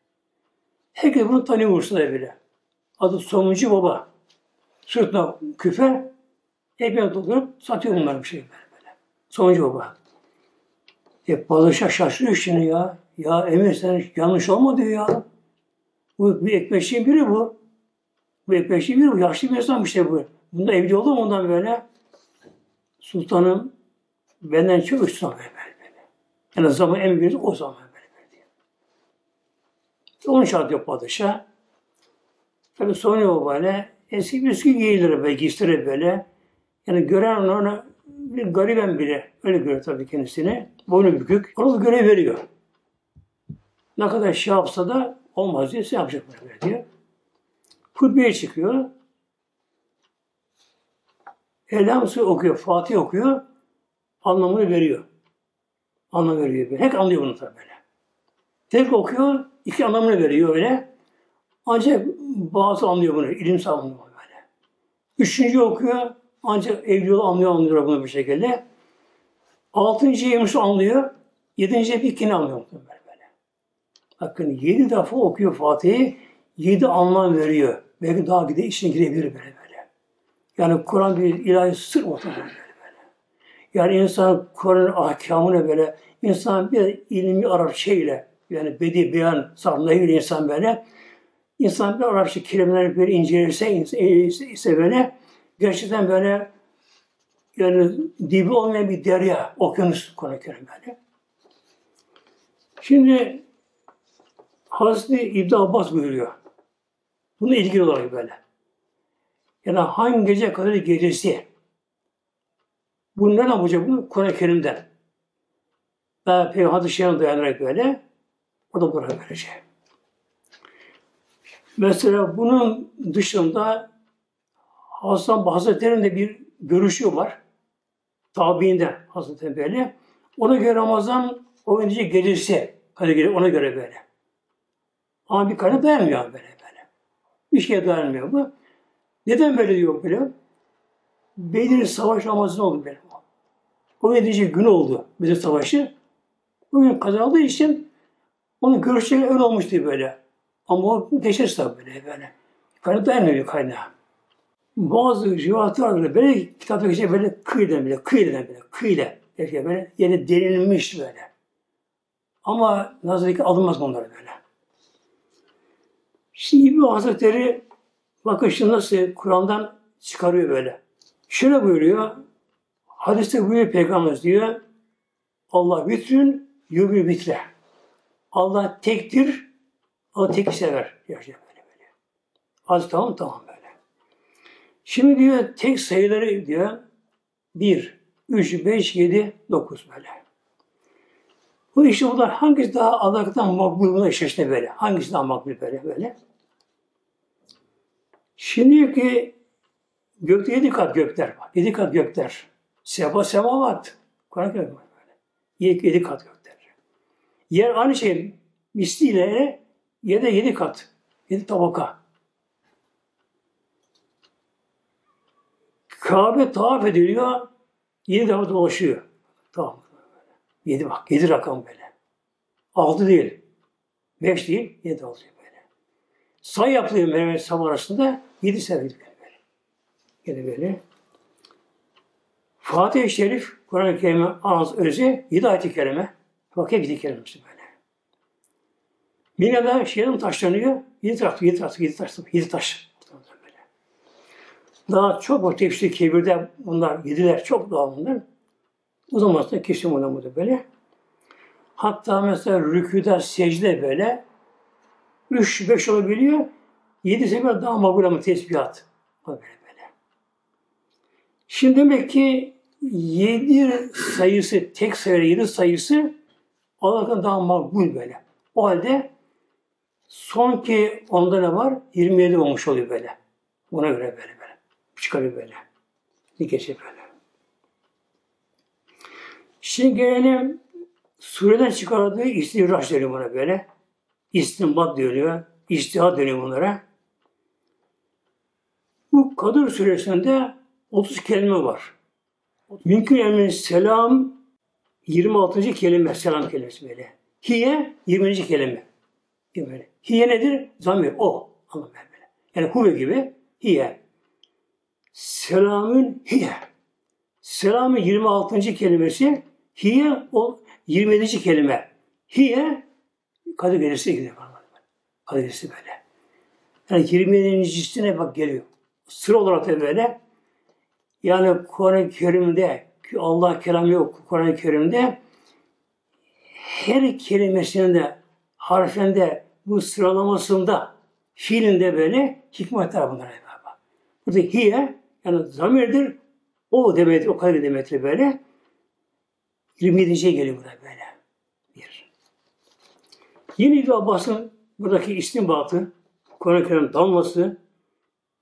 Herkes bunu tanıyor Bursa'da böyle. Adı Somuncu Baba. Sırtına küfe ekmek doldurup satıyor bunları bir şey böyle böyle. Somuncu Baba. E padişah şaşırıyor şimdi ya. Ya Emir sen yanlış olma diyor ya. Bu bir ekmekçinin biri bu. Bu ekmekçi biri bu. Yaşlı bir insan işte bu. Bunda evli olur mu ondan böyle? Sultanım benden çok üstün böyle böyle. Yani zaman en büyüğü o zaman böyle böyle. Onun şart yok padişah. Tabi sonra o böyle eski bir eski giyilir böyle, giysirir böyle. Yani gören ona bir gariben bile öyle görüyor tabii kendisini. Boynu bükük. Ona da görev veriyor. Ne kadar şey yapsa da olmaz diye şey yapacak böyle diyor. Hutbeye çıkıyor. Elhamsı okuyor, Fatih okuyor. Anlamını veriyor. Anlam veriyor. Hep anlıyor bunu tabii böyle. Tek okuyor, iki anlamını veriyor öyle. Ancak bazı anlıyor bunu, ilim anlıyor böyle. Üçüncü okuyor, ancak evliyoğlu anlıyor, anlıyor bunu bir şekilde. Altıncı yemiş anlıyor, yedinci bir kini anlıyor böyle. Bakın yedi defa okuyor Fatih'i, yedi anlam veriyor. Belki daha gide içine girebilir böyle böyle. Yani Kur'an bir ilahi sır ortada böyle böyle. Yani insan Kur'an'ın ahkamını böyle, insan bir ilmi Arapçayla, yani bedi beyan sarnayıyla insan böyle, insan bir Arapça kelimeleri böyle incelirse, ise böyle, gerçekten böyle, yani dibi olmayan bir derya, okyanus Kur'an-ı Kerim böyle. Şimdi Hazreti İbn Abbas buyuruyor. Bunu ilgili olarak böyle. Yani hangi gece kadar gecesi bunu ne yapacak bu? Kur'an-ı Kerim'den. Ve Peygamber hadis dayanarak böyle Orada bırak böylece. Mesela bunun dışında Hasan Hazretleri'nin de bir görüşü var. Tabiinde Hazretleri böyle. Ona göre Ramazan o önce gelirse, hani ona göre böyle. Ama bir kaynak dayanmıyor böyle. Bir şeye dayanmıyor bu. Neden böyle diyor böyle? Bedir savaş Ramazan oldu böyle. O yedinci gün oldu Bedir savaşı. O gün kazandığı için onun görüşleri öyle olmuştu böyle. Ama o geçer tabi böyle böyle. Kaynak dayanmıyor kaynağı. Bazı rivayetler böyle kitapta geçer böyle kıyıdan bile, kıyıdan bile, kıyıda. Yani böyle yeni derinmiş böyle. Ama nazarlık alınmaz bunlar böyle. Şimdi İbni Hazretleri bakın nasıl Kur'an'dan çıkarıyor böyle. Şöyle buyuruyor. Hadiste buyuruyor Peygamber diyor. Allah bütün yübü bitre. Allah tektir. O tek sever. Yaşıyor böyle böyle. Az tamam tamam böyle. Şimdi diyor tek sayıları diyor. Bir, üç, beş, yedi, dokuz böyle. Bu işte bunlar hangisi daha Allah'tan makbul buna işte böyle. Hangisi daha makbul böyle böyle. Şimdi ki gökte yedi kat gökler var. Yedi kat gökler. Seba semavat. Kur'an-ı Kerim böyle. Yedi, yedi kat gökler. Yer aynı şey misliyle yedi yedi kat. Yedi tabaka. Kabe tavaf ediliyor. Yedi defa dolaşıyor. Tamam. Yedi bak. Yedi rakam böyle. Altı değil. Beş değil. Yedi oluyor böyle. Say yapılıyor Mehmet Sabah arasında. Yedi sene böyle. Yedi böyle. Fatih-i Şerif, Kur'an-ı Kerim'e anız özü, yedi ayet-i kerime. Bak hep yedi kelimesi böyle. Mine'de şeyden taşlanıyor. Yedi taş, yedi taş, yedi taş, yedi taş. Daha çok o tefsir kebirde bunlar yediler, çok daha bunlar. O zaman da kesin oynamadı böyle. Hatta mesela rüküde, secde böyle üç, beş olabiliyor. Yedi sefer daha makbul ama tesbihat. Böyle böyle. Şimdi demek ki yedi sayısı, tek sayı yedi sayısı Allah'tan daha makbul böyle. O halde son ki onda ne var? 27 olmuş oluyor böyle. Buna göre böyle böyle. Çıkarıyor böyle. Bir geçe böyle. Şimdi gelelim sureden çıkardığı istihraç deniyor buna böyle. İstinbat dönüyor. İstihat dönüyor bunlara. Bu Kadir suresinde 30 kelime var. Mümkün emin selam 26. kelime, selam kelimesi böyle. Hiye 20. kelime. Böyle. Hiye nedir? Zamir, o. Anlamı böyle. Yani huve gibi hiye. Selamün hiye. Selamın 26. kelimesi hiye o 27. kelime. Hiye kadı gelirse gidiyor. Kadı gelirse böyle. Yani 27.sine bak geliyor. Sıra olarak da böyle. Yani Kur'an-ı Kerim'de Allah kelam yok Kur'an-ı Kerim'de her kelimesinde harfinde bu sıralamasında fiilinde böyle hikmetler bunlar. Burada hiye yani zamirdir. O demet, o kadar demetri böyle. 27. geliyor burada böyle. Bir. Yine İbn Abbas'ın buradaki istinbatı, Kur'an-ı Kerim dalması,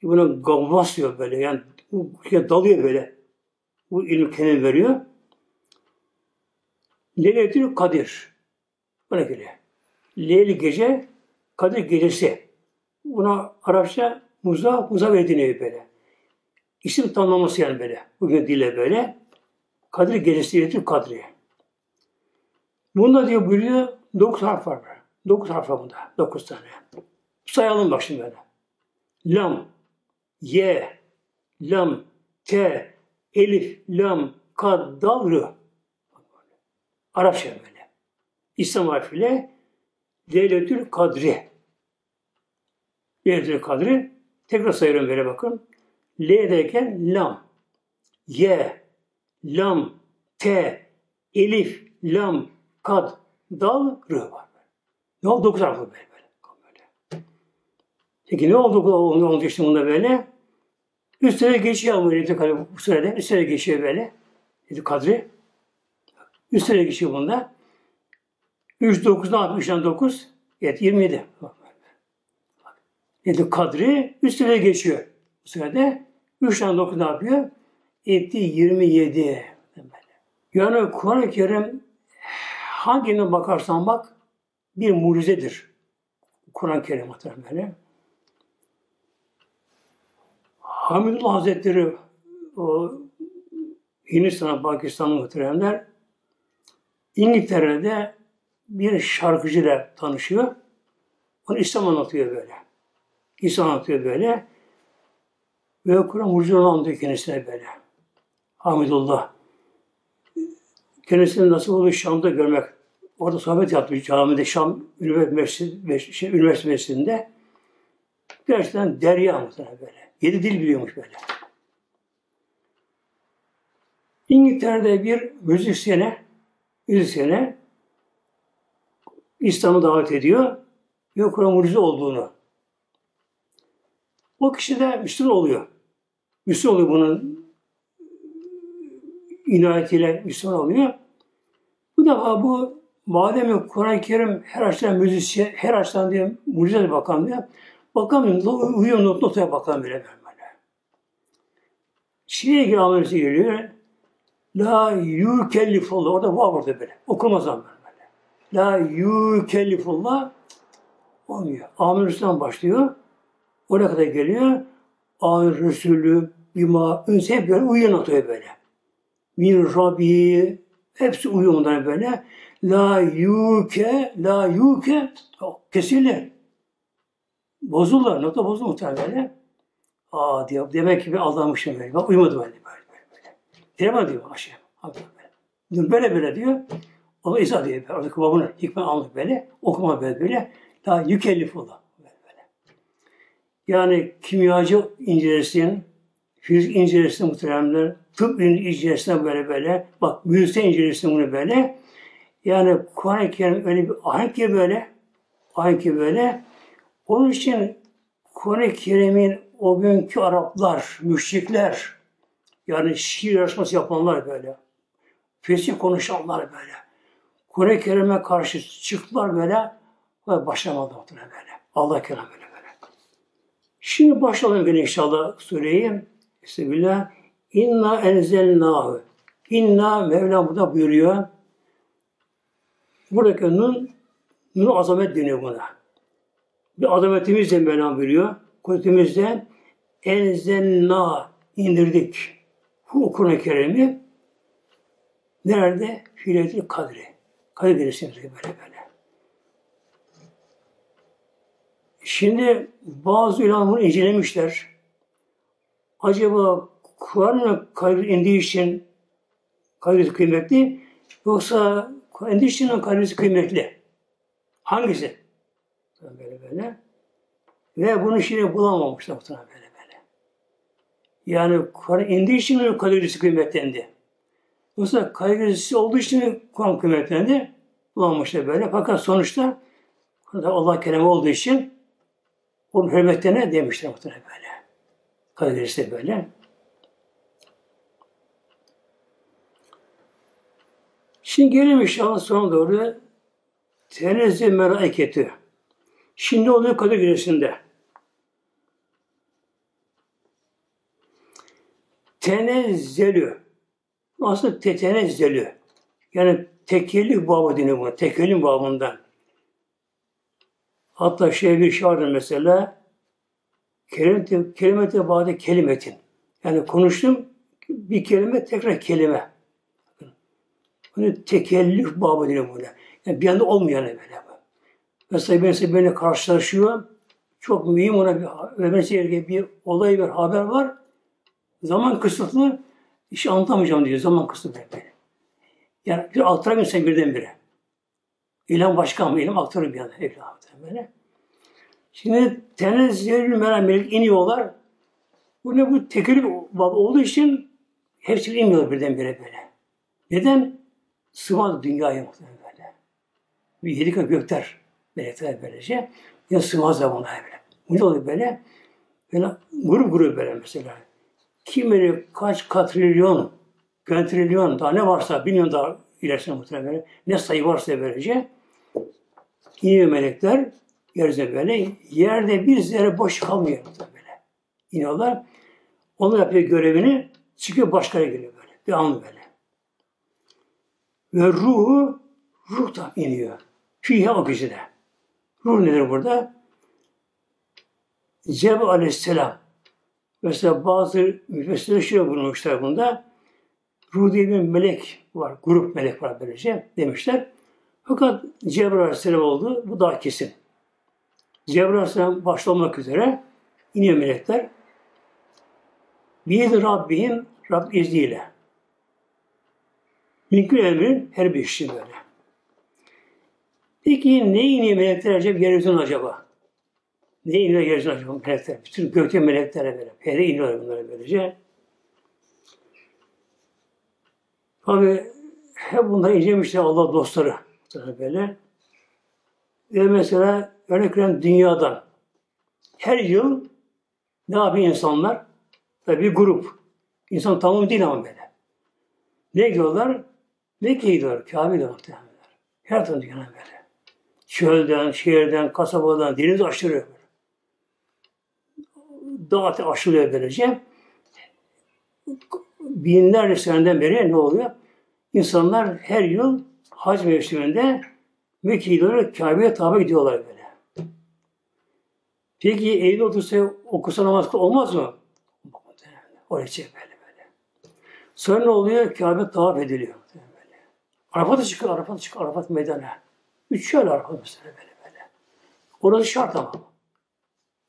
buna gavvas diyor böyle. Yani bu şey dalıyor böyle. Bu ilmi kendi veriyor. Leyletül Kadir. Buna göre. Leyli gece, Kadir gecesi. Buna Arapça muza, muza ediniyor böyle. İsim tanımlaması yani böyle. Bugün dile böyle. Kadir gecesi Leyletül Kadri. Bunda diyor buyuruyor dokuz harf var. Dokuz harf var bunda. Dokuz tane. Sayalım bak şimdi böyle. Lam, Ye, Lam, T, Elif, Lam, Kad, Dal, Rı. Arapça böyle. İslam harfiyle Leyletül Kadri. Leyletül Kadri. Tekrar sayıyorum böyle bakın. L derken lam. Y, lam, T, elif, lam, kad, dal, rı var. Ne oldu? Dokuz harfli böyle, böyle. Peki ne oldu bu oldu işte bunda böyle? Üstüne geçiyor bu Leyletül Kadri bu sürede. Üstüne geçiyor böyle. Leyletül Kadri. Üstüne geçiyor bunda. 3 9 ne yapıyor? 3'ten 9. Evet 27. Dedi kadri üstüne geçiyor. Bu sırada 3'ten 9 ne yapıyor? Etti 27. Yani Kur'an-ı Kerim hangine bakarsan bak bir mucizedir. Kur'an-ı Kerim muhtemelen. Hamidullah Hazretleri o Hindistan, Pakistan'ı muhteremler İngiltere'de bir şarkıcıyla tanışıyor. Onu İslam anlatıyor böyle. İslam anlatıyor böyle. Ve Kur'an mucize anlatıyor kendisine böyle. Hamidullah. Kendisini nasıl olur Şam'da görmek. Orada sohbet yaptı camide Şam Üniversitesi, şey, Üniversitesi'nde. Gerçekten derya muhtemelen böyle. Yedi dil biliyormuş böyle. İngiltere'de bir müzisyene, müzisyene İslam'ı davet ediyor ve Kur'an mucize olduğunu. O kişi de Müslüman oluyor. Müslüman oluyor bunun inayetiyle Müslüman oluyor. Bu defa bu madem Kur'an-ı Kerim her açıdan müzisyen, her açıdan diye mucize bakan diye bakamıyorum. Uyuyor not notaya bakan bile böyle. Şii'ye ilgili amelisi geliyor. La yükellifullah. Orada var burada böyle. Okumaz böyle. La yükellifullah olmuyor. Amir Resul'den başlıyor. Oraya kadar geliyor. Amir Resulü, bima, önce hep böyle uyuyor notaya böyle. Min Rabbi, hepsi uyuyor ondan böyle. La yuke, la yuke, kesinlikle. Bozulurlar, nota bozulur muhtemelen. Aa diyor, demek ki bir aldanmışım böyle. Bak uyumadı böyle, böyle, böyle. böyle. Diremem diyor aşağı. Böyle. böyle böyle diyor. O da izah diyor. Oradaki babını hikmet aldık böyle. Okuma böyle böyle. Daha yükellif oldu. Böyle, böyle. Yani kimyacı incelesin, fizik incelesin muhteremler, tıp incelesin böyle böyle. Bak müzisyen incelesin bunu böyle. Yani Kur'an-ı Kerim öyle bir ahenk ki böyle. Ahenk ki böyle. Onun için Kur'an-ı Kerim'in o günkü Araplar, müşrikler, yani şiir yarışması yapanlar böyle, fesih konuşanlar böyle, Kur'an-ı Kerim'e karşı çıktılar böyle ve başlamadı böyle. Allah kelam böyle böyle. Şimdi başlayalım gene inşallah sureyi. Bismillah. İnna enzelnâhu. İnna Mevlam burada buyuruyor. Buradaki nun, nun azamet deniyor buna. Bir azametimizle Mevlam buyuruyor. Kudretimizle enzenna indirdik. Bu Kur'an-ı Kerim'i nerede? Filetil kadri. Kadir gecesinde böyle böyle. Şimdi bazı ulamalar incelemişler. Acaba Kur'an'ın kadir indiği için kadri kıymetli yoksa indiği için kadri kıymetli? Hangisi? Böyle böyle. Ve bunu şimdi bulamamışlar muhtemelen böyle böyle. Yani Kur'an indiği için mi kalorisi kıymetlendi? Yoksa kalorisi olduğu için Kur'an kıymetlendi? Bulamamışlar böyle. Fakat sonuçta Allah kelamı olduğu için onun hürmetlerine demişler muhtemelen böyle. Kalorisi böyle. Şimdi gelelim inşallah sona doğru. Tenezzül meraketi. Şimdi oluyor Kadir Gecesi'nde. Tenezzelü. Aslında te tenezzelü. Yani tekellif babı deniyor buna. Tekellif babından. Hatta şey bir vardır mesela. Kelimete, kelimete bağlı kelimetin. Yani konuştum bir kelime tekrar kelime. Bunu tekellif babı deniyor buna. Yani bir anda olmayan böyle. Mesela birisi benimle karşılaşıyor. Çok mühim ona bir vermesi gereken bir olay bir haber var. Zaman kısıtlı. işi anlatamayacağım diyor. Zaman kısıtlı böyle. Yani bir aktaramıyorsun sen birdenbire. İlham başka mı? İlham aktarır bir yana. İlham böyle. Şimdi tenezzülü meramelik iniyorlar. Bu ne bu tekülü olduğu için hepsi inmiyor birdenbire böyle. Neden? Sığmaz dünyaya muhtemelen böyle. Bir yedi gökler melekler böylece. Ya sığmazlar buna böyle. Ne oluyor böyle? Böyle grup grup böyle mesela. Kim kaç katrilyon, trilyon daha ne varsa bilmiyorum daha ilerisine muhtemelen böyle. Ne sayı varsa böylece. iniyor melekler yeryüzüne böyle. Yerde bir zerre boş kalmıyor böyle. İniyorlar. Onu yapıyor görevini. Çıkıyor başka yere geliyor böyle. An böyle. Ve ruhu ruh da iniyor. Fiha o kişide. Ruh nedir burada? Cebrail aleyhisselam. Mesela bazı müfessirler şöyle bulmuşlar bunda. Ruh diye bir melek var. Grup melek var böylece demişler. Fakat Cebrail aleyhisselam oldu. Bu daha kesin. Cebrail aleyhisselam başlamak üzere iniyor melekler. Biyedi Rabbihim Rab izniyle. Mümkün emrin her bir işi böyle. Peki ne iniyor melekler acaba yeryüzüne acaba? Ne iniyor yeryüzüne acaba melekler? Bütün gökte meleklere böyle. Peri iniyor bunlara böylece. Tabi hep bunları incelemişler Allah dostları. Böyle. Ve mesela örnek veren dünyadan her yıl ne yapıyor insanlar? Tabi bir grup. İnsan tamamı değil ama böyle. Ne gidiyorlar? Mekke'ye gidiyorlar. Kabe'ye gidiyorlar. Her tarafı dünyanın böyle. Çölden, şehirden, kasabadan deniz aşırıyor böyle. Dağ aşılıyor böylece. Binlerce seneden beri ne oluyor? İnsanlar her yıl hac mevsiminde Mekke'ye gidiyorlar, Kabe'ye tabi gidiyorlar böyle. Peki evde otursa okusa namaz olmaz mı? Oraya böyle böyle. Sonra ne oluyor? Kabe tavaf ediliyor. Arafat'a çıkıyor, Arafat'a çıkıyor, Arafat meydana. Üç şöyle Arafat mesela böyle böyle. Orası şart ama.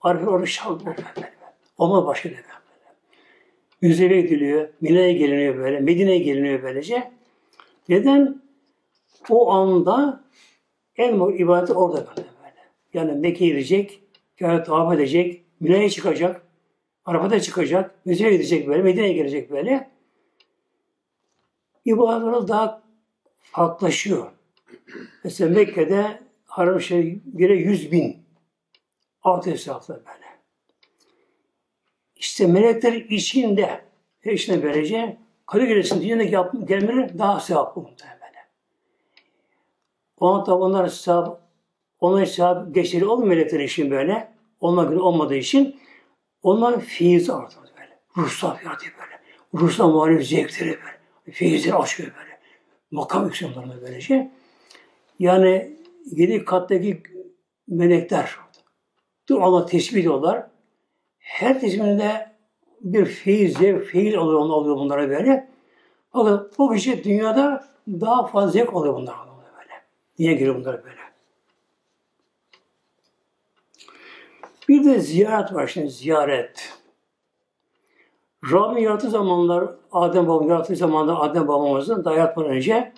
Arafat orası şart böyle böyle. Olmaz başka ne böyle. Müzeve gidiliyor, Mine'ye geliniyor böyle, Medine'ye geliniyor böylece. Neden? O anda en mutlu ibadeti orada böyle böyle. Yani Mekke'ye gidecek, Kabe tavaf edecek, Mine'ye çıkacak, Arafat'a çıkacak, müzeye gidecek böyle, Medine'ye gelecek böyle. İbadetler daha farklılaşıyor. Mesela Mekke'de haram göre yüz bin altı hesaplar böyle. İşte melekler içinde her işine böylece Kadir Gecesi'nin dünyadaki yapım gelmeleri daha sevaplı muhtemelen. Ona tabi onlar sevap, onlar sevap geçeri olmuyor meleklerin için böyle. Onlar göre olmadığı için onlar feyiz artıyor böyle. Ruhsal fiyatı böyle. Ruhsal muhalif zevkleri böyle. Feyizleri açıyor böyle. Makam yükseliyorlar böylece. Yani yedi kattaki melekler dur Allah tesbih ediyorlar. Her tesbihinde bir feyiz, zevk, feyiz alıyor, alıyor bunlara böyle. Fakat bu kişi dünyada daha fazla zevk alıyor bunlar böyle. Niye giriyor bunlar böyle? Bir de ziyaret var şimdi, ziyaret. Rabbim yarattığı zamanlar, Adem babam yarattığı zamanlar Adem babamızın daha yatmadan önce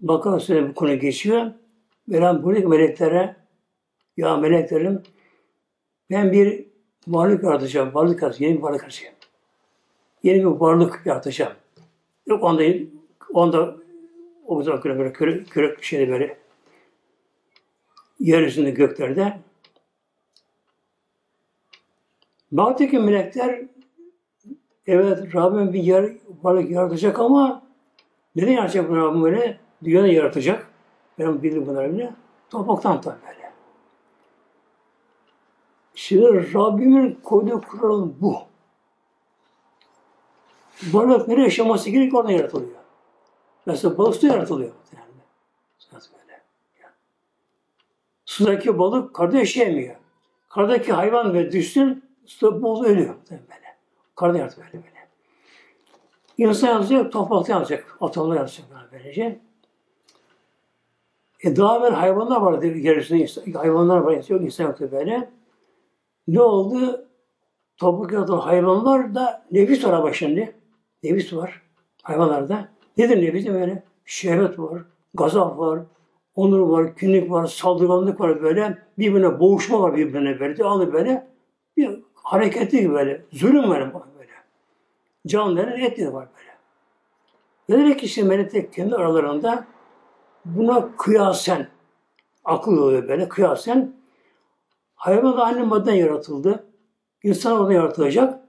Bakara Suresi bu konu geçiyor. Veren buradaki meleklere ya meleklerim ben bir varlık yaratacağım. Varlık yaratacağım. Yeni bir varlık yaratacağım. Yeni bir varlık yaratacağım. Yok onda onda o zaman böyle böyle kürek, kürek şeyde böyle yeryüzünde göklerde Baktaki melekler evet Rabbim bir yer, varlık yaratacak ama neden yaratacak bu Rabbim böyle? Dünyada yaratacak. Ben bildim bunları bile. Topraktan tabi böyle. Şimdi Rabbimin koyduğu kural bu. Balık nereye yaşaması gerekiyor orada yaratılıyor. Mesela balık su yaratılıyor. Yani. Böyle. Sudaki balık karda yaşayamıyor. Kardaki hayvan ve düşsün suda boğulup ölüyor. Böyle. Karda yaratıyor böyle böyle. İnsan yazacak, toprakta yazacak. Atomlar yazacak böylece. E daha evvel hayvanlar vardı yeryüzünde. Hayvanlar var, yok insan yoktu böyle. Ne oldu? Toprak yaratan hayvanlar da nefis var ama şimdi. Nefis var hayvanlarda. Nedir nefis? Böyle şehvet var, gazap var, onur var, günlük var, saldırganlık var böyle. Birbirine boğuşma var birbirine böyle. Devamlı böyle bir hareketli gibi böyle. Zulüm var böyle. Canlıların etleri var böyle. Ne demek ki işte melekler kendi aralarında buna kıyasen akıl oluyor böyle kıyasen hayvan da aynı maddeden yaratıldı. İnsan orada yaratılacak.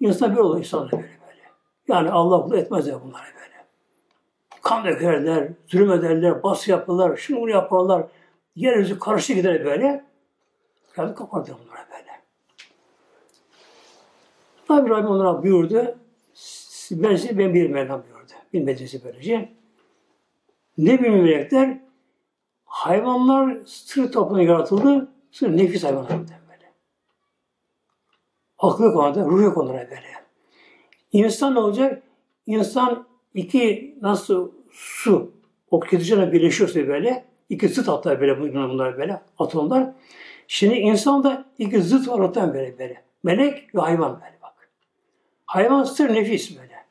İnsan bir olur insan böyle böyle. Yani Allah bunu etmez ya bunları böyle. Kan dökerler, zulüm ederler, bas yaparlar, şunu bunu yaparlar. Yeryüzü karışık gider böyle. Kıyamet kapandı bunlara böyle. Tabi Rabbim onlara buyurdu. Ben size ben bir Mevlam buyurdu. Bilmediğinizi böylece. Ne bilmiyor melekler? Hayvanlar sır topluluğuna yaratıldı. Sır nefis hayvanlar böyle. Aklı yok onlarda, ruh yok onlara böyle. İnsan ne olacak? İnsan iki nasıl su oksijenle birleşiyorsa böyle iki zıt hatta böyle bunlar böyle atomlar. Şimdi insan da iki zıt var ortadan böyle böyle. Melek ve hayvan böyle. Hayvan nefis böyle.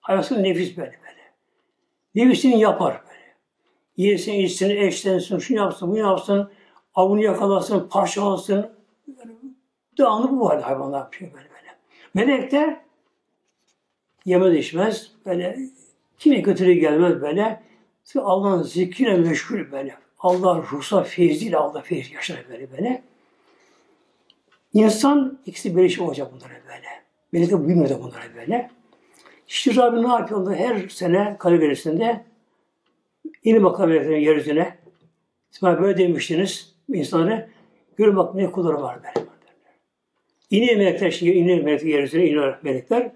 Hayvan sır nefis böyle böyle. Nefisini yapar böyle. Yesin, içsin, eşlensin, şunu yapsın, bunu yapsın, avını yakalasın, parçalasın. Devamlı bu var hayvanlar yapıyor böyle böyle. Melekler yemez içmez, böyle kime götürü gelmez böyle. Allah'ın zikriyle meşgul böyle. Allah ruhsa feyziyle Allah feyz yaşar böyle böyle. İnsan ikisi bir şey olacak bunlara böyle. Melek de bilmiyor da bunlara böyle. İşte Rabbi ne yapıyor? Her sene Kaligarisinde İlim bakalım meleklerin yeryüzüne. İsmail böyle demiştiniz insanlara. Görün bak ne kulları var böyle. İniyor melekler, şey, iniyor melekler yeryüzüne, iniyor melekler.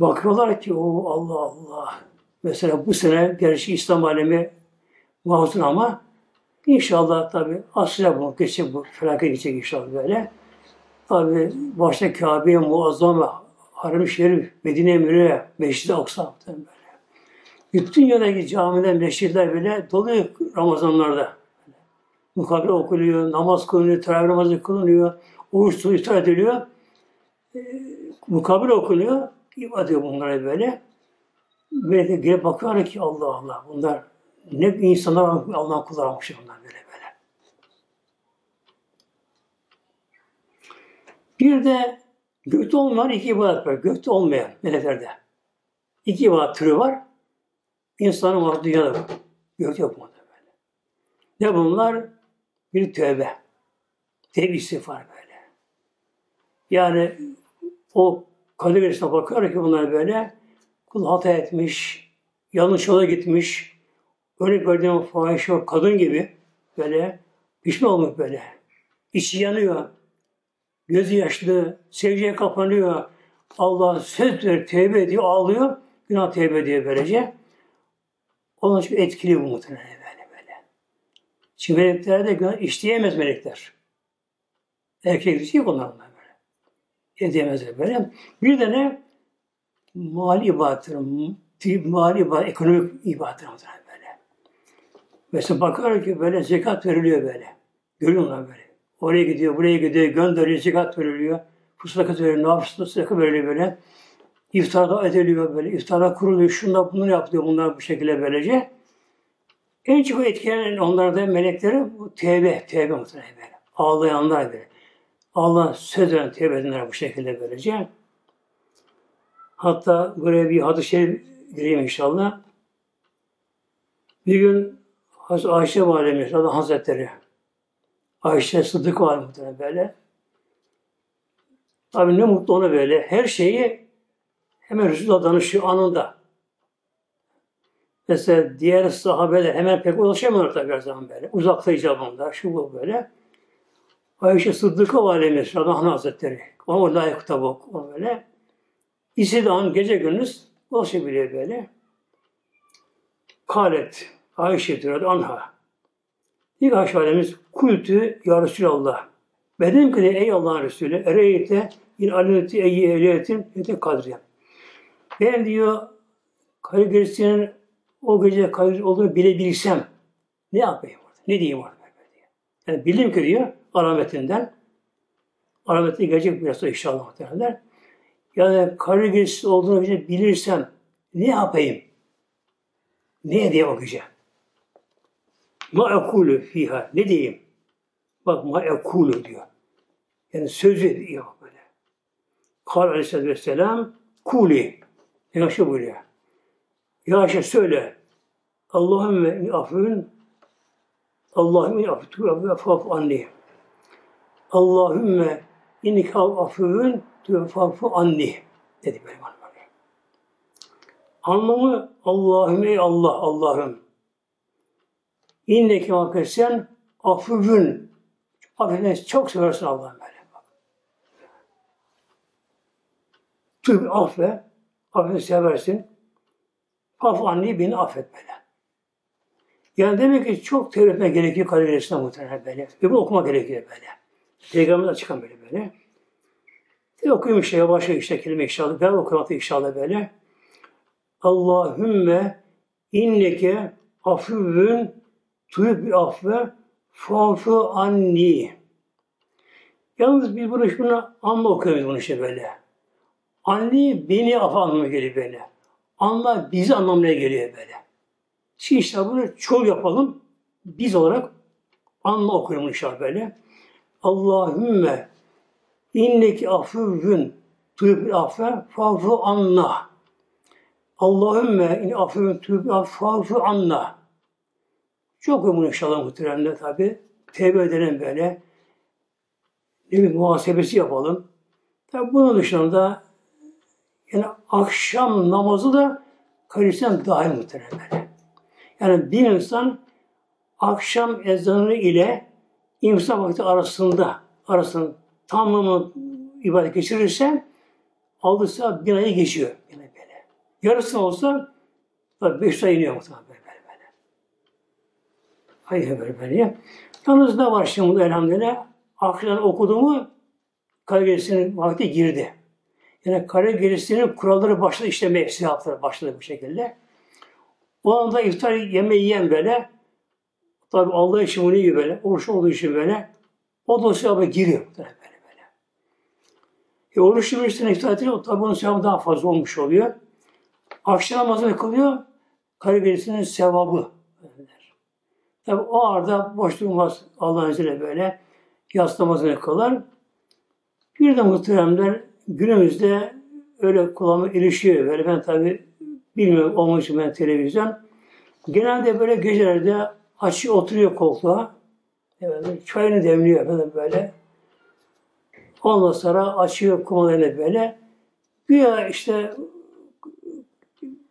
Bakıyorlar ki o Allah Allah. Mesela bu sene gerçi İslam alemi mahzun ama inşallah tabi asla bu geçecek bu felaket geçecek inşallah böyle. Tabi başta Kabe'ye muazzam ve Harem-i Şerif, Medine-i Münir'e, Meşrid-i Aksa. Bütün yöndeki camiler, meşritler bile doluyor Ramazanlarda. Mukabele okuluyor, namaz kılınıyor, teravih namazı kılınıyor, oruç su iftar ediliyor. E, mukabele okunuyor, ibadet ediyor bunlara böyle. Böyle gelip bakıyorlar ki Allah Allah bunlar ne insanlar Allah'ın kulları olmuş bunlar böyle böyle. Bir de gökte olmayan iki ibadet var. Gökte olmayan meleklerde. İki ibadet türü var. İnsanın var dünyada. Gökte yok mu. Ne bunlar? Bir tövbe. Tevbe istiğfar böyle. Yani o kaderisine bakıyor ki bunlar böyle kul hata etmiş, yanlış yola gitmiş, öyle gördüğüm fahiş kadın gibi böyle pişman olmuş böyle. İçi yanıyor, gözü yaşlı, sevgiye kapanıyor. Allah söz ver, tevbe ediyor, ağlıyor. Günah tevbe ediyor böylece. Onun için etkili bu muhtemelen böyle böyle. Çünkü melekler de günah işleyemez melekler. Erkek dişi yok onlar böyle. Edemezler böyle. Bir de ne? Mali ibadetler, mali ibadet, ekonomik ibadetler böyle. Mesela bakar ki böyle zekat veriliyor böyle. Görüyorlar böyle. Oraya gidiyor, buraya gidiyor, gönderiyor, zekat veriliyor. Fıslakat veriliyor, sadaka veriliyor böyle. İftarda ediliyor böyle. İftara kuruluyor. Şunda bunu yapıyor. Bunlar bu şekilde böylece. En çok etkilenen onlarda melekleri bu tevbe, tevbe muhtemelen böyle. Ağlayanlar böyle. Allah söz veren tevbe edenler bu şekilde böylece. Hatta buraya bir hadis-i şerif gireyim inşallah. Bir gün Ayşe Validemiz, Hazretleri, Ayşe Sıddık var muhtemelen böyle. Tabi ne mutlu ona böyle. Her şeyi Hemen Resulullah danışıyor anında. Mesela diğer sahabeler hemen pek ulaşamıyorlar tabi her zaman böyle. Uzakta icabında, şu bu böyle. Ayşe Sıddık'a validemiz, Radhan Hazretleri. Ona layık tabi o böyle. İstediği gece gündüz ulaşabiliyor böyle. Kalet, Ayşe diyor anha. İlk Ayşe validemiz, kultü ya Resulallah. Benim ki ey Allah'ın Resulü, ereyete in alimeti eyyi ehliyetin ete kadriye. Ben diyor kayı o gece kayı olduğunu bilebilsem ne yapayım orada? Ne diyeyim orada? Yani bildim ki diyor alametinden alameti gelecek biraz da inşallah muhtemelen. Yani kayı olduğunu bilirsem ne yapayım? Ne diye o gece? Ma ekulu fiha. Ne diyeyim? Bak ma ekulu diyor. Yani sözü diyor böyle. Kal aleyhissalatü vesselam kuli. Yaşa buyuruyor. Ya Ayşe söyle. Allahümme afün Allahümme afü afaf anni. Allahümme innik afün tufafu anni dedi hanım. Anlamı Allahümme Allah Allah'ım İnneki affetsen afuvün. Affetmesi çok seversin Allah'ım böyle. Tüb affe, affet seversin. Af anni beni affet böyle. Yani demek ki çok tevbe gerekiyor kader İslam muhtemelen böyle. Ve bunu okuma gerekiyor böyle. Peygamber'den çıkan böyle böyle. Bir okuyayım işte yavaş işte kelime inşallah. Ben okuyamatı inşallah böyle. Allahümme inneke afuvün tuyub affe fafu anni. Yalnız biz bunu şunu anla okuyoruz bunu işte böyle. Anni beni af anlamına geliyor böyle. Anla bizi anlamına geliyor böyle. Şimdi işte bunu çoğu yapalım. Biz olarak anla okuyalım inşallah böyle. Allahümme inneki afuvün tuyub affe fafu anna. Allahümme in afuvün tuyub fafu anna. Çok ömür inşallah muhteremler tabi. Tevbe edelim böyle. Ne bir muhasebesi yapalım. Tabi bunun dışında yani akşam namazı da kalitesinden dahil muhteremler. Yani bir insan akşam ezanı ile imsak vakti arasında arasında tamamı ibadet geçirirse alırsa bir ayı geçiyor. Yine böyle. Yarısı olsa tabi beş ay iniyor muhtemelen. Hayır böyle böyle. Yalnız ne var şimdi elhamdülillah? Akşam okuduğumu kare gerisinin vakti girdi. Yani kare gerisinin kuralları başladı işlemeye, siyahatları başladı bu şekilde. O anda iftar yemeği yiyen böyle, tabi Allah için bunu yiyor böyle, oruç olduğu için böyle, o da sevaba giriyor böyle böyle. E, oruç yemişten iftar ediyor, tabi onun sevabı daha fazla olmuş oluyor. Akşam namazını kılıyor, gerisinin sevabı. Tabi o arada boş durmaz Allah'ın izniyle böyle yas namazını kılar. Bir de muhteremler günümüzde öyle kulağıma ilişiyor. Böyle ben tabi bilmiyorum için ben televizyon. Genelde böyle gecelerde açı oturuyor koltuğa. Evet, çayını demliyor efendim böyle. Ondan sonra açıyor kumalarını böyle. Bir işte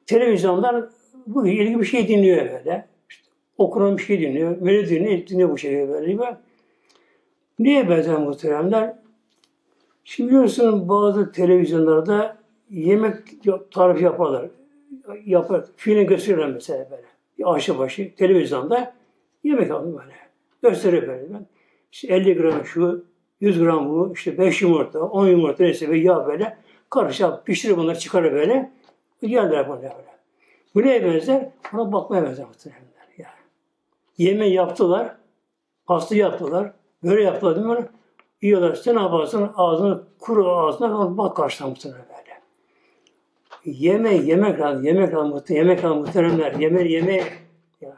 televizyondan bu ilgili bir şey dinliyor böyle. Okunan bir şey dinliyor. Böyle dinliyor, dinliyor bu şekilde böyle. gibi. Niye benzer muhteremler? Şimdi biliyorsun bazı televizyonlarda yemek tarifi yaparlar. Yapar, film gösteriyorlar mesela böyle. Aşı başı televizyonda yemek alıyor böyle. Gösteriyor böyle. İşte 50 gram şu, 100 gram bu, işte 5 yumurta, 10 yumurta neyse ve yağ böyle. Karışık pişirir bunları çıkarır böyle. Geldiler bana böyle. Bu neye benzer? Ona bakmaya benzer muhtemelen. Yemeği yaptılar, pastı yaptılar, böyle yaptılar değil mi? Yiyorlar. Sen ne yaparsın? Ağzını, kuru ağzına bak karşıdan muhtemelen böyle. Yeme, yemek lazım, yemek lazım, muhtemelen, yemek lazım muhteremler. Yeme, yeme. Ya.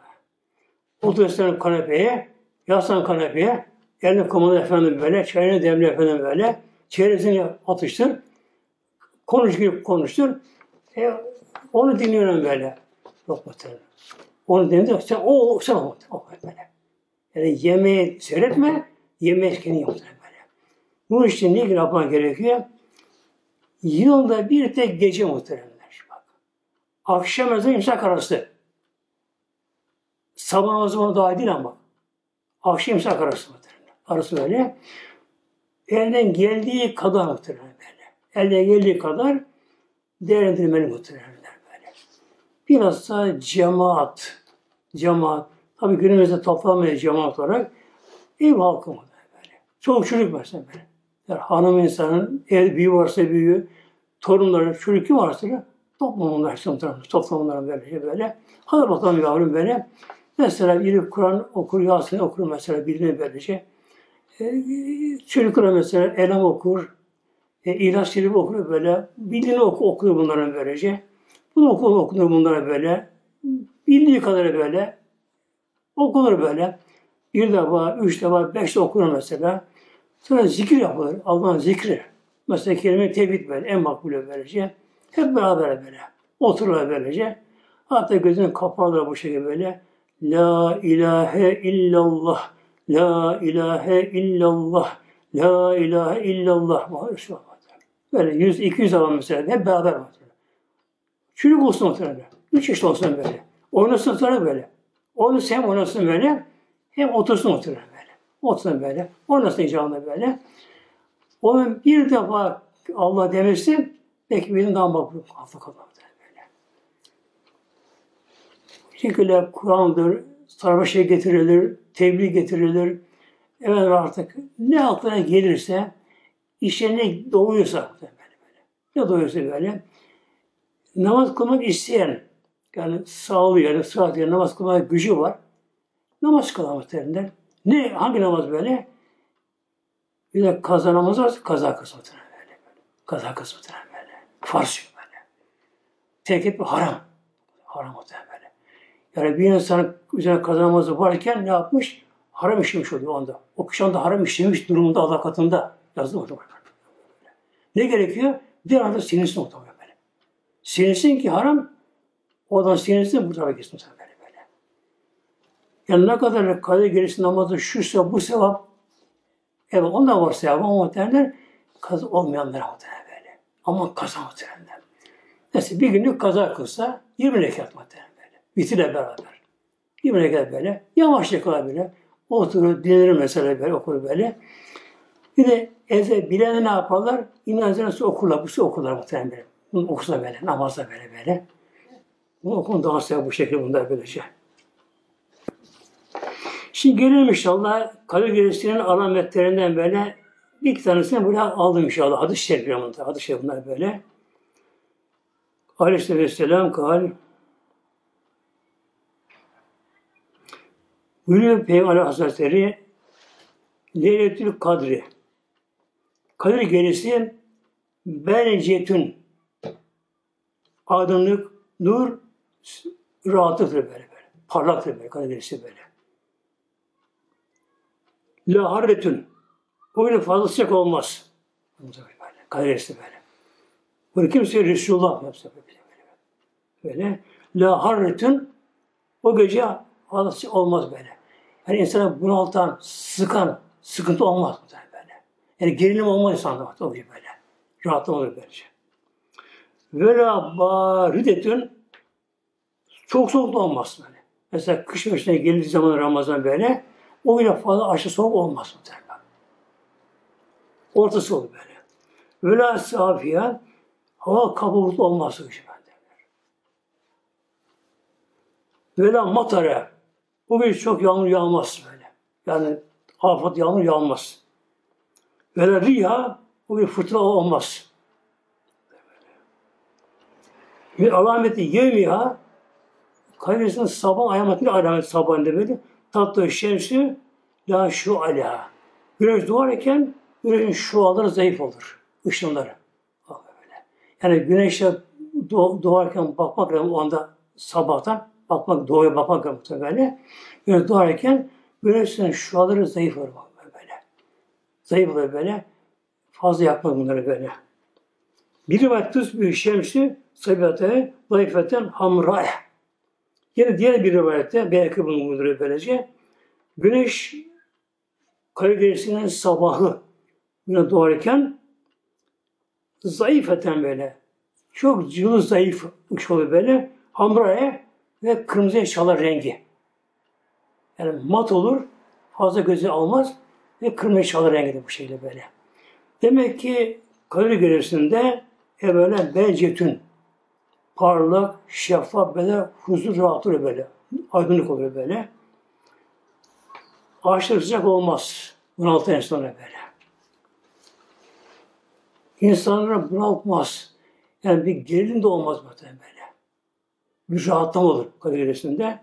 Oturuyorsun kanepeye, yaslan kanepeye, eline komalı efendim böyle, çayını demli efendim böyle, çeyresini atıştır, konuş gibi konuştur. E, onu dinliyorum böyle. Yok muhtemelen. Onu dinliyorum. Sen o, sen o, o böyle. Yani yemeği seyretme, yemeği kendin yaptırın böyle. Bu için ne yapman gerekiyor? Yılda bir tek gece muhteremler. Bak. Akşam ezanı imsak arası. Sabah namazı ona daha değil ama. Akşam imsak arası muhteremler. Arası böyle. Elden geldiği kadar muhteremler böyle. Elden geldiği kadar değerlendirmeli muhteremler. Biraz da cemaat. Cemaat. Tabi günümüzde toplanmıyor cemaat olarak. Ev halkı mı böyle. Çok çocuk mesela böyle. Yani hanım insanın ev büyüğü varsa büyüğü, torunları, çocuk kim varsa toplum onlar hepsi toplum onların böyle böyle. Hadi bakalım yavrum böyle. Mesela biri Kur'an okur, Yasin okur mesela birine böylece. E, çocuklara mesela Elham okur, e, İlaç okur böyle. Bildiğini oku, okuyor bunların böylece. Bunu okur, okunur bunlara böyle. Bildiği kadar böyle. Okunur böyle. Bir defa, üç defa, beş de okunur mesela. Sonra zikir yapılır. Allah'ın zikri. Mesela kelime tevhid böyle. En makbulü böylece. Hep beraber böyle. Otururlar böylece. Hatta gözünü kaparlar bu şekilde böyle. La ilahe illallah. La ilahe illallah. La ilahe illallah. Böyle yüz, iki yüz adam mesela. Hep beraber var. Çocuk olsun muhtemelen. Üç yaşında olsun böyle. Oynasın sonra böyle. Onu hem oynasın böyle hem otursun oturur böyle. Otursun böyle. Oynasın icabında böyle. Onun bir defa Allah demesi belki benim daha makbul hafta kalmadı böyle. Şekilde Kur'an'dır, sarmaşa getirilir, tebliğ getirilir. Evet artık ne aklına gelirse, işe doğuyorsa böyle böyle. Ne doğuyorsa böyle. Namaz kılmak isteyen, yani sağlığı yani sıhhat yani namaz kılmak gücü var. Namaz derler. Ne, hangi namaz böyle? Bir de kaza namazı var, kaza kısmı böyle. Kaza kısmı böyle. Farz yok böyle. Terk etme haram. Haram muhtemelen böyle. Yani bir insanın üzerine kaza namazı varken ne yapmış? Haram işlemiş oluyor onda. O kişi anda haram işlemiş durumunda Allah katında. Yazdı mı? Ne gerekiyor? Bir anda sinirsin muhtemelen. Sinirsin ki haram, odan sinirsin bu tarafa gitsin böyle böyle. Yani ne kadar kader gerisi namazı şu sevap, bu sevap Evet onda var sevabı ama muhtemelen kaz olmayanlar muhtemelen böyle. Ama kaza muhtemelen. Mesela bir günlük kaza kılsa 20 rekat muhtemelen böyle. Vitirle beraber. 20 rekat böyle. Yavaşça kılar böyle. Oturur, dinlenir mesela böyle, okur böyle. Bir de evde bilen ne yaparlar? Hazretleri okurlar, bu okurlar muhtemelen böyle. Bunu okursa böyle, namazda böyle böyle. Bunu okun daha sevap bu şekilde bunlar böylece. Şimdi gelelim inşallah Kadir Gecesi'nin alametlerinden böyle bir iki tanesini buraya aldım inşallah. Hadis-i şerif yanında. Hadis-i şerif bunlar böyle. Aleyhisselam kal Buyuruyor Peygamber Hazretleri Leyletül Kadri Kadir Gecesi Berecetün aydınlık, nur, rahatlıktır böyle böyle. Parlaktır böyle Kadir Gecesi böyle. La harretün. Bugün fazla sıcak olmaz. Böyle. Kaderisi böyle. Bunu kimse Resulullah yapsa böyle. Böyle. La harretün. O gece fazla sıcak olmaz böyle. Yani insana bunaltan, sıkan, sıkıntı olmaz böyle. Yani gerilim olmaz insanda o gibi böyle. Rahatlı olur böylece. Ve la baridetün çok soğuk da olmaz böyle. Mesela kış mevsimine geldiği zaman Ramazan böyle o bile fazla aşı soğuk olmaz muhtemelen. Ortası olur böyle. Vela safiye hava kabuğutlu olmaz o işi Vela matara bu bir çok yağmur yağmaz böyle. Yani afet yağmur yağmaz. Vela riya bu bir fırtına olmaz. Bir alameti yevmiha Kaybetsin sabah ayamatını alamet sabahında böyle tatlı şemsi la şu ala. Güneş doğarken güneşin şuaları zayıf olur. Işınları. Yani güneşe doğarken bakmak lazım o anda sabahtan bakmak, doğuya bakmak lazım böyle. Güneş doğarken güneşin şuaları zayıf olur böyle. Zayıf olur böyle. Fazla yapma bunları böyle. Bir rivayet büyük şemsi sabihate zayıfeten hamra'e. Yine diğer bir rivayette belki bunu buyuruyor böylece. Güneş Karadeniz'in sabahı güne doğarken zayıf eten böyle. Çok cılız zayıf ışık oluyor böyle. Hamraya ve kırmızıya çalar rengi. Yani mat olur, fazla gözü almaz ve kırmızı çalar rengi de bu şekilde böyle. Demek ki Kadir Gecesi'nde e böyle becetün parlak, şeffaf böyle huzur rahat oluyor böyle. Aydınlık oluyor böyle. Ağaçlar sıcak olmaz. Bunaltı insanlar böyle. İnsanlara bunaltmaz. Yani bir gerilim de olmaz muhtemelen böyle. Bir rahatlama olur Kadir Gecesi'nde.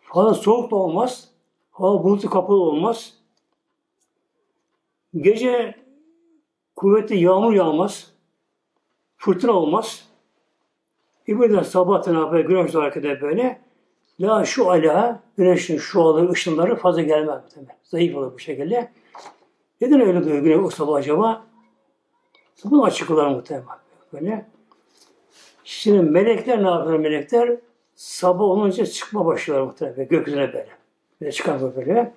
Fazla soğuk da olmaz. Hava bulutlu kapalı olmaz. Gece kuvvetli yağmur yağmaz. Fırtına olmaz. İbrahim sabahtan haber güneş hareket eder böyle. La şu ala, güneşin şu alı, ışınları fazla gelmez. Demek. Zayıf olur bu şekilde. Neden öyle diyor güneş o sabah acaba? Bunu açıklar muhtemelen. Böyle. Şimdi melekler ne yapıyor melekler? Sabah olunca çıkma başlıyorlar muhtemelen gökyüzüne böyle. Böyle çıkar böyle.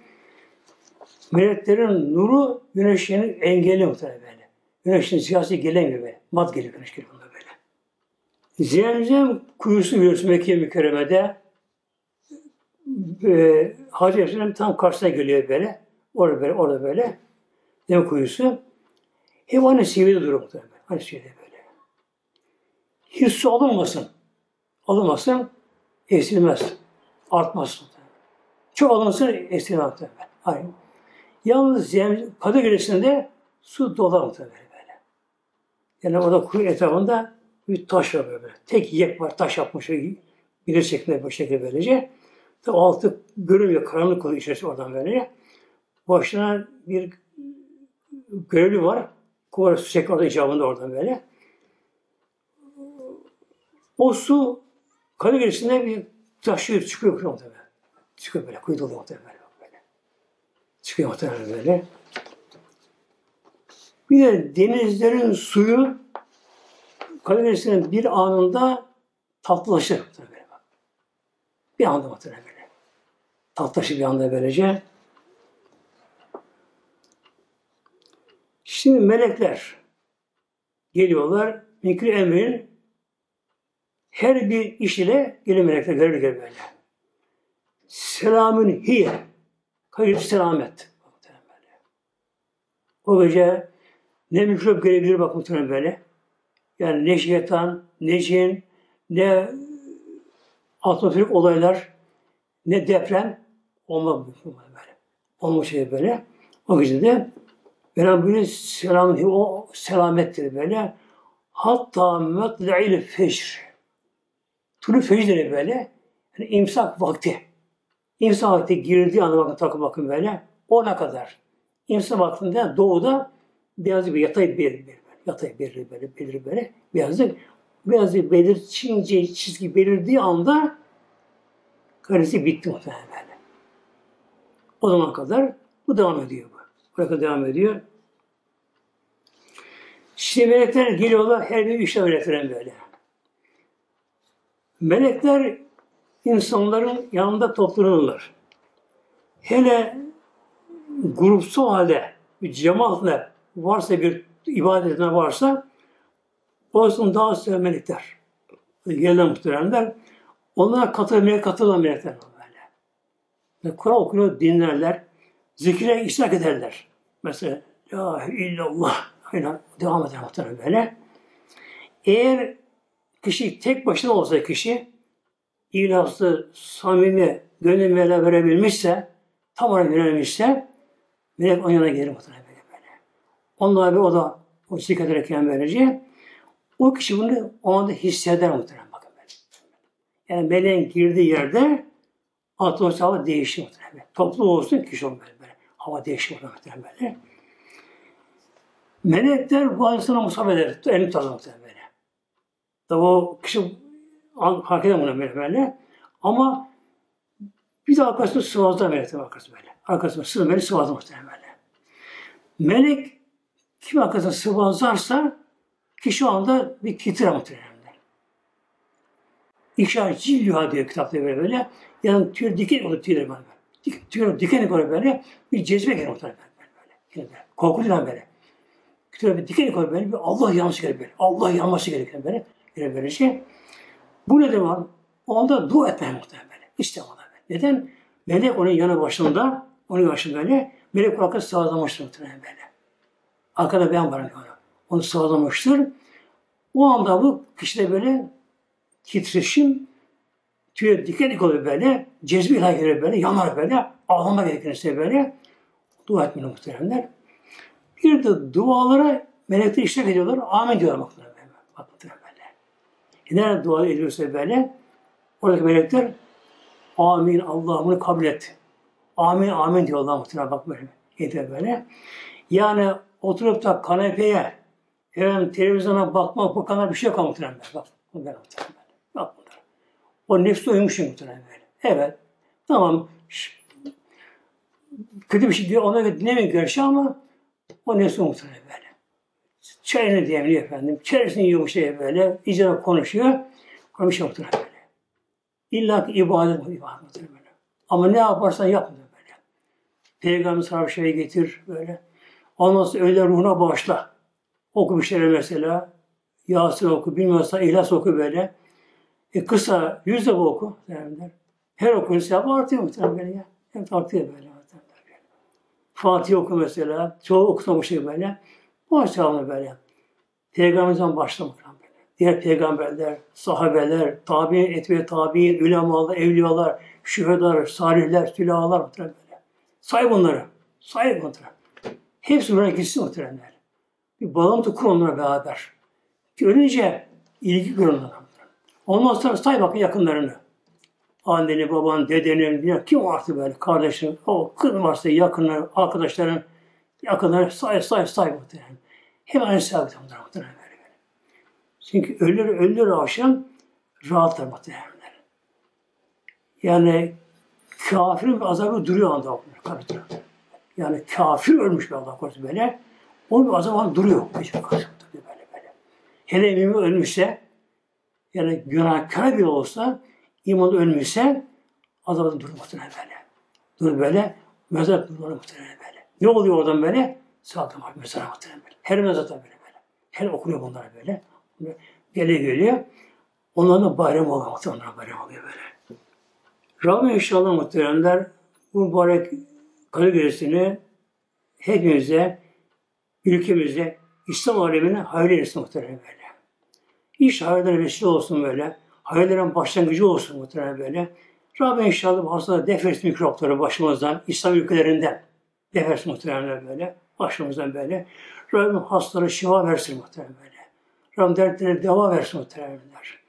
Meleklerin nuru güneşin engeli muhtemelen böyle. Güneşin siyasi gelemiyor böyle. Mat geliyor güneş geliyor böyle. Zemzem kuyusu biliyorsun Mekke mükerremede. e, Hacı Efendim tam karşısına geliyor böyle. Orada böyle, orada böyle. Dem kuyusu. Hep aynı seviyede duruyor muhtemelen. Aynı seviyede böyle. Hiç su alınmasın. Alınmasın, eksilmez. Artmaz. Çok alınsın, eksilmez. Aynı. Yalnız yani Kadir su dolar muhtemelen. Yani orada kuyu etrafında bir taş var böyle. Tek yek var, taş yapmış. Bilir şeklinde bu şekilde böylece. Tabi altı görünmüyor, karanlık oluyor içerisi oradan böyle. Başına bir görevli var. Kuvara su çekiyor orada icabında oradan böyle. O su Kadir Gecesi'nde bir taşıyor, çıkıyor muhtemelen. Çıkıyor böyle, kuyu dolu muhtemelen böyle. Çıkıyor muhtemelen böyle. Bir de denizlerin suyu Kadir bir anında tatlılaşır. Böyle. Bir anda muhtemelen böyle. Tatlılaşır bir anda böylece. Şimdi melekler geliyorlar. Mikri emrin her bir iş ile geliyor melekler görür böyle. Selamün hiye. Hayır selamet. O gece ne mikrop gelebilir bak muhtemelen böyle. Yani ne şeytan, ne cin, ne atmosferik olaylar, ne deprem olmaz böyle. Olmuş şey böyle. O gece de böyle selam, o selamettir böyle. Hatta metla'il fecr. Tulu fecr böyle. Yani imsak vakti. İmsak vakti girdiği anda bakın takım bakın böyle. Ona kadar. İmsak vaktinde doğuda beyaz bir yatay bir yatay belirli böyle, belirli böyle. Beyazlık, beyaz bir belir, çince çizgi belirdiği anda karesi bitti muhtemelen böyle. O zaman kadar bu devam ediyor bu. Buraya devam ediyor. Şimdi melekler geliyorlar, her bir işe öğretilen böyle. Melekler insanların yanında toplanırlar. Hele grupsal halde, bir cemaatle varsa bir ibadetine varsa olsun daha sonra melekler. Gelen muhteremler. Onlara katılmaya katılan melekler böyle. Ve Kur'an okunuyor, dinlerler. Zikre iştirak ederler. Mesela La illallah. Aynen devam eder muhtemelen böyle. Eğer kişi tek başına olsa kişi ilahsı, samimi, gönül verebilmişse, tam olarak yönelmişse melek onun yanına gelir muhtemelen. Onlar bir o da o dikkat ederken böylece o kişi bunu o anda hisseder muhtemelen bakın böyle. Yani meleğin girdiği yerde atmosfer hava değişir muhtemelen. Toplu olsun kişi olmalı böyle. Hava değişir muhtemelen böyle. Melekler bu insana musabet eder. Elini tutar muhtemelen böyle. Tabi o kişi hareket edemez böyle böyle. Ama bir de arkasında sıvazlar melekler arkasında böyle. Arkasında sıvazlar melek sıvazlar muhtemelen böyle. Melek kim arkasına sıvazlarsa kişi o anda bir titrer muhtemelen. İşaret cilluha diyor kitapta böyle böyle. Yani tüy diken olur tüyler böyle. Dik, tüy diken olur böyle. Bir cezbe gelir muhtemelen böyle. böyle. böyle. Korkutulan böyle. Tüy bir diken olur böyle. Bir Allah yanması gelir böyle. Allah yanması gerekir böyle. Böyle böyle şey. Bu ne demek? O anda dua etmeye muhtemelen böyle. İşte o böyle. Neden? Melek onun yanı başında, onun başında böyle. Melek kulakta sağlamıştır muhtemelen böyle. Arkada ben varım onu. Sağlamıştır. O anda bu kişide böyle titreşim tüye diken dik oluyor böyle. Cezbi ilahi göre böyle. Yanar böyle. Ağlama gerekirse böyle. Dua etmeli muhteremler. Bir de dualara melekler işlek ediyorlar. Amin diyorlar muhteremler. Bak muhteremler. E nerede dua ediyorsa böyle oradaki melekler amin Allah'ımı kabul et. Amin amin diyorlar muhteremler. Bak böyle. Yeter böyle. Yani oturup da kanepeye efendim, televizyona bakmak, bu kadar bir şey yok muhtemelen. Bak, bunlar muhtemelen. Bak bunlar. O nefsi uymuşum muhtemelen böyle. Evet. Tamam. Kötü bir şey diyor, ona göre dinlemiyor görüşü ama o nefsi muhtemelen böyle. Çayını demliyor efendim. Çayını yiyormuş şey böyle. İcra konuşuyor. Konuşuyor muhtemelen böyle. İlla ki ibadet bu ibadet muhtemelen böyle. Ama ne yaparsan yap böyle. Peygamber sana bir şey getir böyle. Ondan sonra öyle ruhuna bağışla. Oku bir şeyler mesela. Yasin oku, bilmiyorsa İhlas oku böyle. E kısa, yüz defa oku. Derler. Her okuyun sevabı artıyor muhtemelen ya. Hep artıyor böyle. Fatih oku mesela. Çoğu okutma şey böyle. Bu sevabını böyle. Peygamberimizden başlamak böyle. Diğer peygamberler, sahabeler, tabi etme tabi, ulemalar, evliyalar, şühedalar, salihler, sülahalar muhtemelen böyle. Say bunları. Say bunları. Hepsi buraya gitsin muhtemelen. Bir bağlantı kur onlara beraber. Ki ölünce ilgi kur onlara. Ondan sonra say bakın yakınlarını. Anneni, baban, dedeni, kim varsa böyle kardeşin, o kız varsa yakınlar, arkadaşların, yakınları say say say muhtemelen. Hemen aynı sabit muhtemelen böyle böyle. Çünkü ölür ölür akşam rahatlar muhtemelen. Yani kafirin azabı duruyor anda kabirde. Yani kafir ölmüş bir Allah korusun böyle. O bir azabı duruyor. Böyle böyle. Hele mümin ölmüşse yani günahkar bile olsa iman ölmüşse azabı durur muhtemelen böyle. Dur böyle mezar durur muhtemelen böyle. Ne oluyor oradan böyle? Sağdan var mezara muhtemelen böyle. Her mezarda böyle böyle. Her okunuyor bunlar böyle. Geliyor geliyor. Onların da bayram oluyor. Onlara bayram oluyor böyle. Rabbim inşallah muhteremler bu mübarek Kadir Gecesi'ni hepimize, ülkemize, İslam alemine hayırlı etsin muhterem böyle. İş hayırlara vesile olsun böyle. Hayırların başlangıcı olsun muhterem böyle. Rabbim inşallah bu hastalığı defers mikropları başımızdan, İslam ülkelerinden defers muhteremler böyle. Başımızdan böyle. Rabbim hastalara şifa versin muhterem böyle. Rabbim dertlere deva versin muhteremler.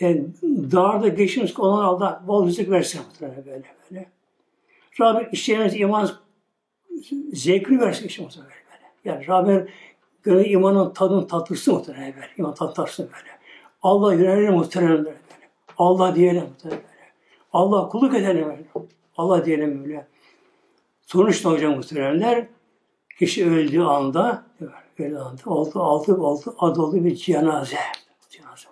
Yani, dağda geçmiş olan Allah bol rızık versin muhterem böyle böyle. Rabbim işleriniz iman zevkini versin işte muhtemelen böyle. Yani Rabbim gönül imanın tadının tatlısı muhtemelen böyle. İman tadı tatlısı böyle. Allah yönelir muhtemelen böyle. Allah diyelim muhtemelen böyle. Allah kulluk edelim böyle. Allah diyelim böyle. Sonuçta hocam muhteremler kişi öldüğü anda öldüğü anda oldu, oldu, oldu, adı bir cenaze. Cenaze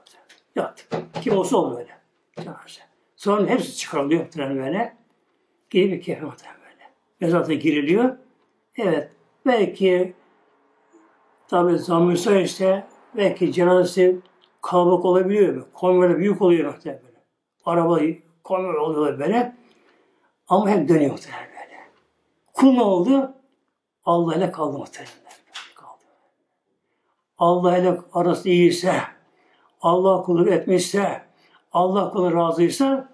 Yattı. Kim olsa oldu böyle. Cenaze. Sonra hepsi çıkarılıyor muhtemelen böyle. Geri bir kefen muhtemelen böyle. Mezarda giriliyor. Evet. Belki tabi zam müsaitse belki cenazesi kalabalık olabiliyor. Konvoyla büyük oluyor muhtemelen böyle. Araba konvoy oluyor böyle. Ama hep dönüyor muhtemelen böyle. Kul ne oldu? Allah ile kaldı muhtemelen. Kaldı. Allah ile arası iyiyse, Allah kulluk etmişse, Allah kulu razıysa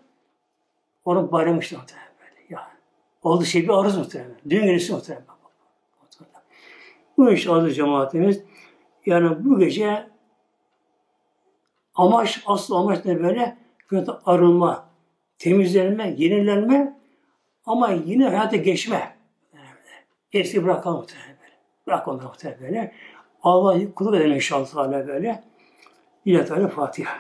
onun bayramı işte muhtemelen. Oldu şey bir arız muhtemelen. Düğün gecesi muhtemelen. Bu iş adı cemaatimiz. Yani bu gece amaç, asıl amaç ne böyle? Arınma, temizlenme, yenilenme ama yine hayata geçme. Eski bırakalım muhtemelen böyle. Bırak muhtemelen böyle. Allah kuluk edelim inşallah böyle. İlahi Teala Fatiha.